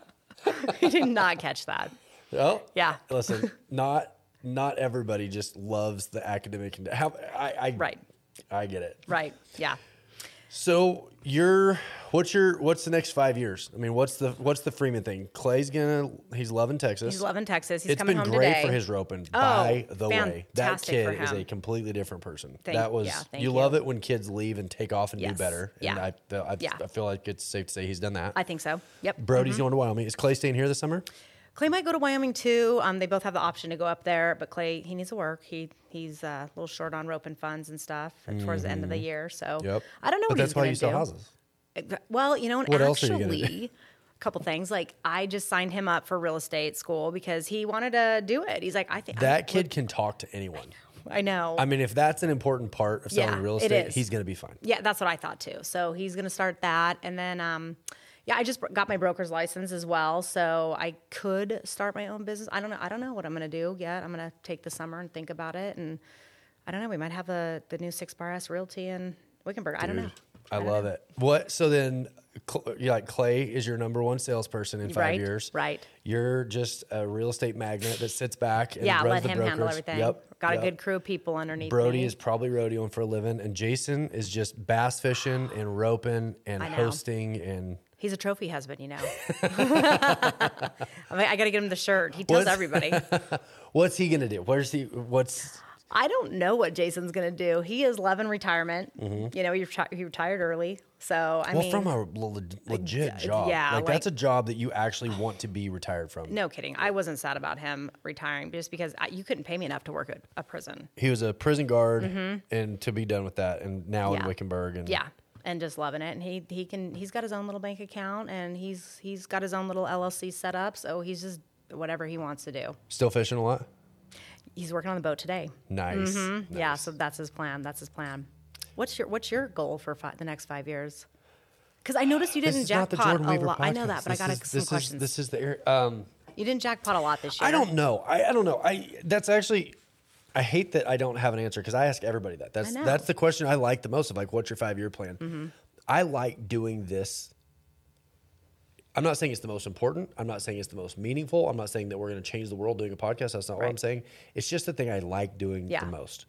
[laughs] he did not catch that. Oh, Yeah. Listen, not not everybody just loves the academic. How I, I Right. I get it. Right. Yeah. So you're what's your what's the next five years? I mean, what's the what's the Freeman thing? Clay's gonna he's loving Texas. He's loving Texas. He's It's coming been home great for his roping. Oh, by the way, that kid is a completely different person. Thank- that was yeah, you you. love it when kids leave and take off and Yes. do better. And Yeah. I, I, Yeah. I feel like it's safe to say he's done that. I think so. Yep. Brody's mm-hmm. going to Wyoming. Is Clay staying here this summer? Clay might go to Wyoming too. Um, they both have the option to go up there, but Clay he needs to work. He he's uh, a little short on rope and funds and stuff towards the end of the year. So Mm-hmm. Yep. I don't know But what that's he's why you sell do. houses. Well, you know, and What else are you actually, a couple things. Like I just signed him up for real estate school because he wanted to do it. He's like, I think I That would- kid can talk to anyone. I know. I mean, if that's an important part of selling Yeah, real estate, he's going to be fine. Yeah, that's what I thought too. So he's going to start that, and then um, yeah, I just got my broker's license as well, so I could start my own business. I don't know. I don't know what I'm going to do yet. I'm going to take the summer and think about it, and I don't know. We might have a the new Six Bar S Realty in Wickenburg. I don't know. I don't love know. it. What? So then, like Clay is your number one salesperson in five Right, years. right. You're just a real estate magnate that sits back and Yeah, runs let the him brokers. handle everything. Yep. Got yep. a good crew of people underneath Brody me. is probably rodeoing for a living, and Jason is just bass fishing and roping and hosting and. He's a trophy husband, you know. [laughs] I, mean, I got to get him the shirt. He tells What's- everybody. [laughs] What's he gonna do? Where's he? What's I don't know what Jason's to do. He is loving retirement. You know, he, reti- he retired early. So, I Mm-hmm. well mean, from a le- legit job? yeah, like, that's a job that you actually want to be retired from. no kidding. I wasn't sad about him retiring just because I, you couldn't pay me enough to work at a prison. He was a prison guard, and to be done with that, and now in Mm-hmm. Wickenburg, and Yeah. And just loving it. And he, he can, he's got his own little bank account and he's, he's got his own little LLC set up. So he's just whatever he wants to do. still fishing a lot. He's working on the boat today. Nice. Yeah. So that's his plan. That's his plan. What's your, what's your goal for fi- the next five years? Because I noticed you didn't is not the jackpot a lot. I know that, but I got is- some this questions. Is, this is the. Um, you didn't jackpot a lot this year. I don't know. I, I don't know. I that's actually. I hate that I don't have an answer because I ask everybody that. That's. Mm-hmm. that's the question I like the most of like, what's your five year plan? I like doing this. I'm not saying it's the most important. I'm not saying it's the most meaningful. I'm not saying that we're going to change the world doing a podcast. That's not what I'm saying. It's just the thing I like doing Yeah. the most.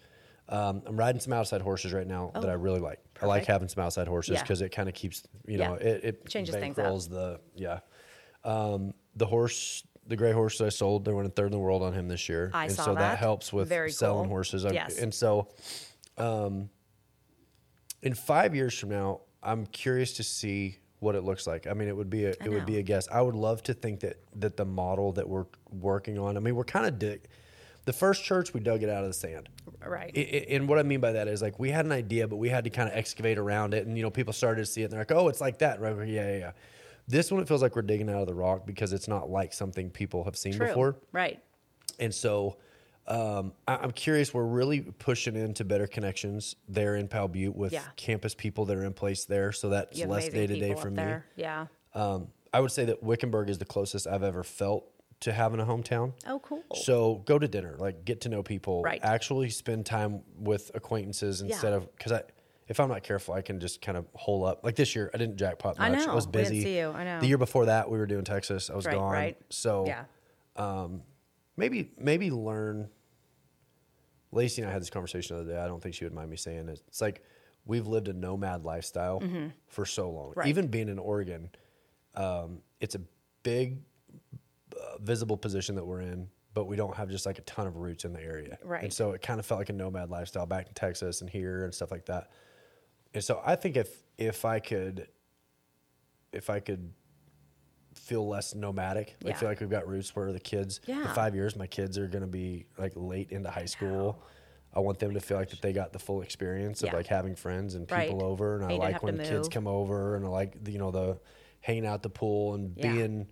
Um, I'm riding some outside horses right now that I really like. I like having some outside horses Yeah. because it kind of keeps you Yeah. know it, it Changes things up. the yeah. Um, the horse, the gray horse that I sold, they're winning third in the world on him this year, I and saw so that. that. helps with Very selling cool. horses. I- Yes. And so, um, in five years from now, I'm curious to see what it looks like. I mean, it would be a it would be a guess. I would love to think that that the model that we're working on. I mean, we're kind of dig. The first church, we dug it out of the sand. Right. I- I- and what I mean by that is like we had an idea, but we had to kind of excavate around it, and you know people started to see it, and they're like, "Oh, it's like that, right?" Yeah, yeah, yeah. This one it feels like we're digging out of the rock because it's not like something people have seen True. before, Right. and so um, I- I'm curious. We're really pushing into better connections there in Powell Butte with Yeah. campus people that are in place there, so that's less day to day for me. there. Yeah. Um, I would say that Wickenburg is the closest I've ever felt to having a hometown. Oh, cool. So go to dinner, like get to know people, Right. actually spend time with acquaintances instead Yeah. of because I, if I'm not careful, I can just kind of hole up. Like this year, I didn't jackpot much. I know. was We didn't busy. see you. I know. The year before that, we were doing Texas. I was Right, gone. right. So yeah. Um, maybe maybe learn. Lacey and I had this conversation the other day. I don't think she would mind me saying it. It's like we've lived a nomad lifestyle for so long. Mm-hmm. Right. Even being in Oregon, um, it's a big, uh, visible position that we're in, but we don't have just like a ton of roots in the area. Right. And so it kind of felt like a nomad lifestyle back in Texas and here and stuff like that. And so I think if if I could, if I could feel less nomadic, like Yeah. feel like we've got roots where the kids, in Yeah. five years, my kids are going to be like late into high school. I want them to feel like that they got the full experience of Yeah. like having friends and Right. people over, and I like when kids come over, and I like the, you know the hanging out at the pool and being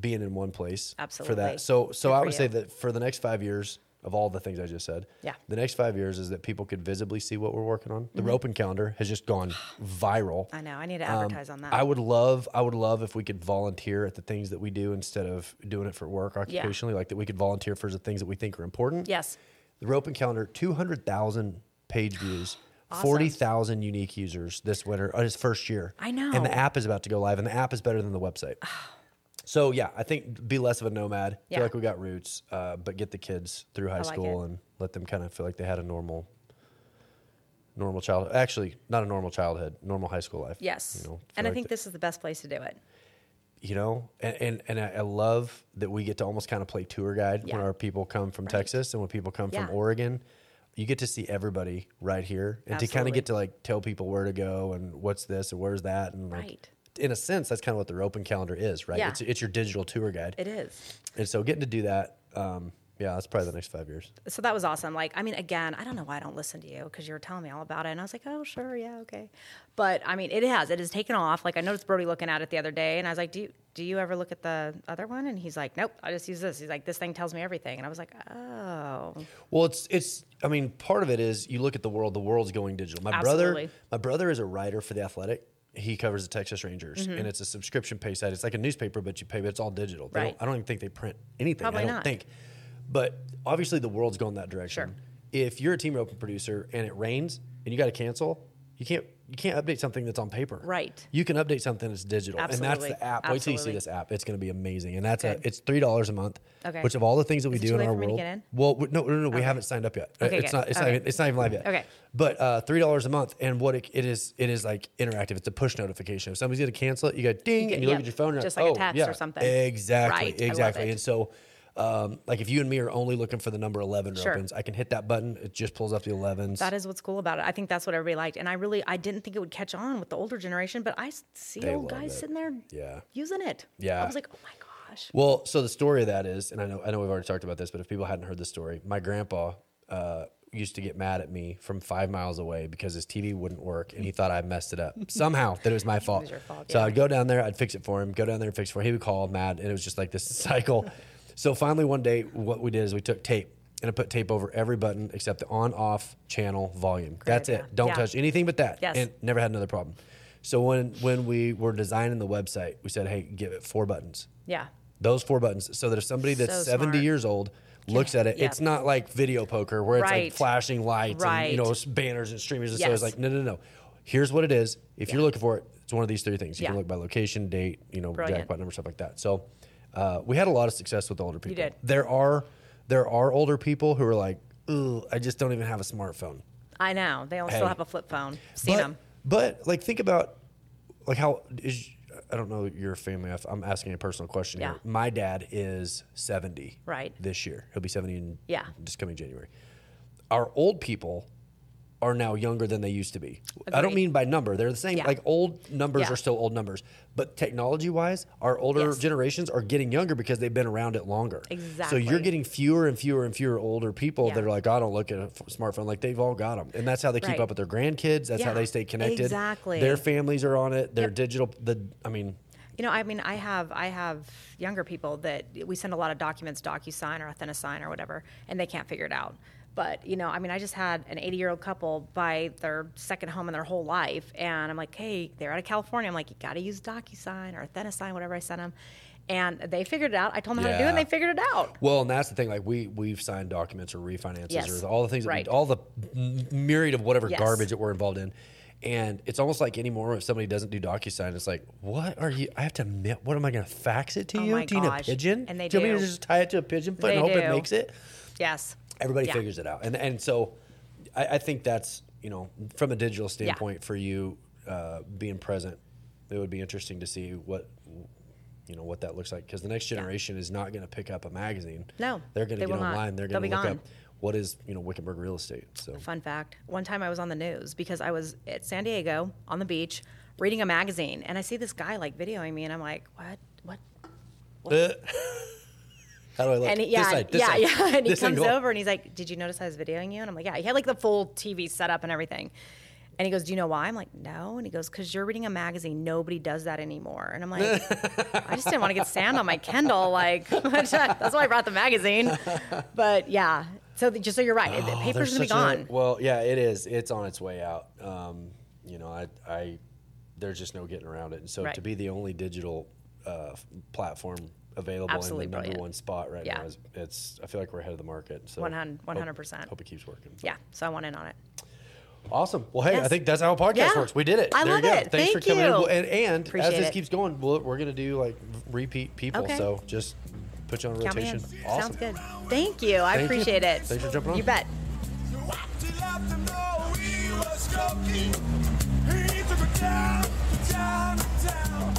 being in one place Absolutely. for that. So so Good I would say that for the next five years of all the things I just said, Yeah. the next five years is that people could visibly see what we're working on. The rope and calendar has just gone viral. Mm-hmm. I know. I need to Um, advertise on that. I would love, I would love if we could volunteer at the things that we do instead of doing it for work Yeah. occupationally. Like that, we could volunteer for the things that we think are important. yes. The rope and calendar, two hundred thousand page views. Awesome. Forty thousand unique users this winter, uh, his first year. I know. and the app is about to go live, and the app is better than the website. [sighs] so yeah, I think be less of a nomad. Yeah. Feel like we got roots, uh, but get the kids through high like school it. and let them kind of feel like they had a normal, normal childhood. Actually, not a normal childhood, normal high school life. Yes. You know, and I like think this is the best place to do it. you know and and, and I, love that we get to almost kind of play tour guide when our people come from texas and when people come Yeah. from oregon you get to see everybody right here and to kind of get to like tell people where to go and what's this and where's that and like Right. In a sense that's kind of what the open calendar is right Yeah. it's, it's your digital tour guide It is. and so getting to do that um, yeah that's probably the next five years So that was awesome. Like, I mean, again, I don't know why I don't listen to you because you were telling me all about it, and I was like, oh, sure, yeah, okay. But I mean, it has. It has taken off. Like, I noticed Brody looking at it the other day, and I was like, do you do you ever look at the other one? And he's like, nope, I just use this. He's like, this thing tells me everything, and I was like, oh, Well, it's it's. I mean, part of it is you look at the world. The world's going digital. My Absolutely. brother, my brother is a writer for the Athletic. He covers the Texas Rangers, Mm-hmm. and it's a subscription pay site. It's like a newspaper, but you pay. But it's all digital. They don't- Right. I don't even think they print anything. Probably I don't not. think. But obviously, the world's going that direction. Sure. If you're a team roping producer and it rains and you got to cancel, you can't. You can't update something that's on paper. Right. You can update something that's digital, and that's the app. Wait till you see this app. It's going to be amazing, and that's a. It's three dollars a month. Okay. Which of all the things that we Is do in our for me to world, in? well, we- no, no, no, we haven't signed up yet. Okay, it's good. not. It's not. Okay. Even, it's not even live yet. Okay. But uh, three dollars a month, and what it, it is, it is like interactive. It's a push notification. If somebody's going to cancel it, you go ding, get- and you look at your phone. And just like, like a oh, text yeah, or something. Exactly. Right, Exactly. And so. Um, like if you and me are only looking for the number 11 Sure. opens, I can hit that button. It just pulls up the 11s. that is what's cool about it. I think that's what everybody liked, and I really, I didn't think it would catch on with the older generation, but I see They old guys it. sitting there, Yeah. using it. Yeah. I was like, oh my gosh. Well, so the story of that is, and I know I know we've already talked about this, but if people hadn't heard the story, my grandpa uh, used to get mad at me from five miles away because his TV wouldn't work, and he thought I messed it up [laughs] somehow that it was my fault. your fault, So yeah. I'd go down there, I'd fix it for him, go down there and fix it for him. He would call mad, and it was just like this [laughs] cycle. So finally, one day, what we did is we took tape. And I put tape over every button except the on-off channel volume. That's idea. it. Don't Yeah. touch anything but that. Yes. And never had another problem. So when when we were designing the website, we said, "Hey, give it four buttons." Yeah. Those four buttons, so that if somebody that's So 70 smart. years old looks at it, yeah. it's not like video poker where it's like flashing lights and you know s- banners and streamers. And so it's like, no, no, no. Here's what it is. If you're looking for it, it's one of these three things. You can look by location, date, you know, Brilliant. jackpot number, stuff like that. So uh, we had a lot of success with older people. did. There are there are older people who are like, Ugh, I just don't even have a smartphone. I know. They all Hey. still have a flip phone. Seen but, them. But like, think about like how is I don't know your family. if- I'm asking a personal question Yeah. here. My dad is 70 Right. this year. He'll be 70 in Yeah. this coming January. Our old people are now younger than they used to be. I don't mean by number. They're the same. Yeah. Like old numbers Yeah. are still old numbers. But technology wise, our older Yes. generations are getting younger because they've been around it longer. Exactly. So you're getting fewer and fewer and fewer older people Yeah. that are like, I don't look at a f- smartphone. Like they've all got them. And that's how they keep Right. up with their grandkids. That's how they stay connected. exactly. Their families are on it. Their Yep. digital, the, I mean, You know, I mean, I have I have younger people that we send a lot of documents, DocuSign or AuthentiSign or whatever, and they can't figure it out. But you know, I mean, I just had an 80 year old couple buy their second home in their whole life, and I'm like, hey, they're out of California. I'm like, you got to use DocuSign or AuthentiSign, whatever I sent them. And they figured it out. I told them how to do it, and they figured it out. Well, and that's the thing. Like we we've signed documents or refinances Yes. or all the things, that Right. we, all the myriad of whatever Yes. garbage that we're involved in. And it's almost like anymore if somebody doesn't do DocuSign, it's like, what are you? I have to admit, what am I going to fax it to Oh you? do you need a pigeon? And they do you want me to just tie it to a pigeon foot They and hope it makes it? Yes. Everybody Yeah. figures it out, and and so I, I think that's you know from a digital standpoint for you uh, being present, it would be interesting to see what you know what that looks like because the next generation is not going to pick up a magazine. No, they're going they to get will not. online. They're going to look gone. up what is you know Wickenburg real estate. So Fun fact one time I was on the news because I was at San Diego on the beach reading a magazine, and I see this guy like videoing me, and I'm like, what? What? [laughs] how do I look? And he, This yeah, side, this yeah, side, yeah. And he this comes angle. over and he's like, "Did you notice I was videoing you?" And I'm like, "Yeah." He had like the full TV set up and everything. And he goes, "Do you know why?" I'm like, "No." And he goes, "Cause you're reading a magazine. Nobody does that anymore." And I'm like, [laughs] "I just didn't want to get sand on my Kindle. Like [laughs] that's why I brought the magazine." But yeah. So the- just so you're right, the Oh, paper's gonna be such a- gone. well, yeah, it is. It's on its way out. Um, you know, I, I, there's just no getting around it. And so Right. to be the only digital uh, platform available Absolutely in the number brilliant. one spot right Yeah. now is it's. I feel like we're ahead of the market. So One hundred. One hundred percent. Hope it keeps working. yeah. So I want in on it. Awesome. Well, hey, I think that's how a podcast Yeah. works. We did it. I there love you go. it. Thanks Thank for coming in. you. Well, And, and as Appreciate this it. keeps going, we'll, we're going to do like repeat people. Okay. So just put you on Count rotation. Awesome. Sounds good. Thank you. I Thank you. appreciate it. Thanks for jumping on. You bet. She let them know we was joking. He took her down, down, down.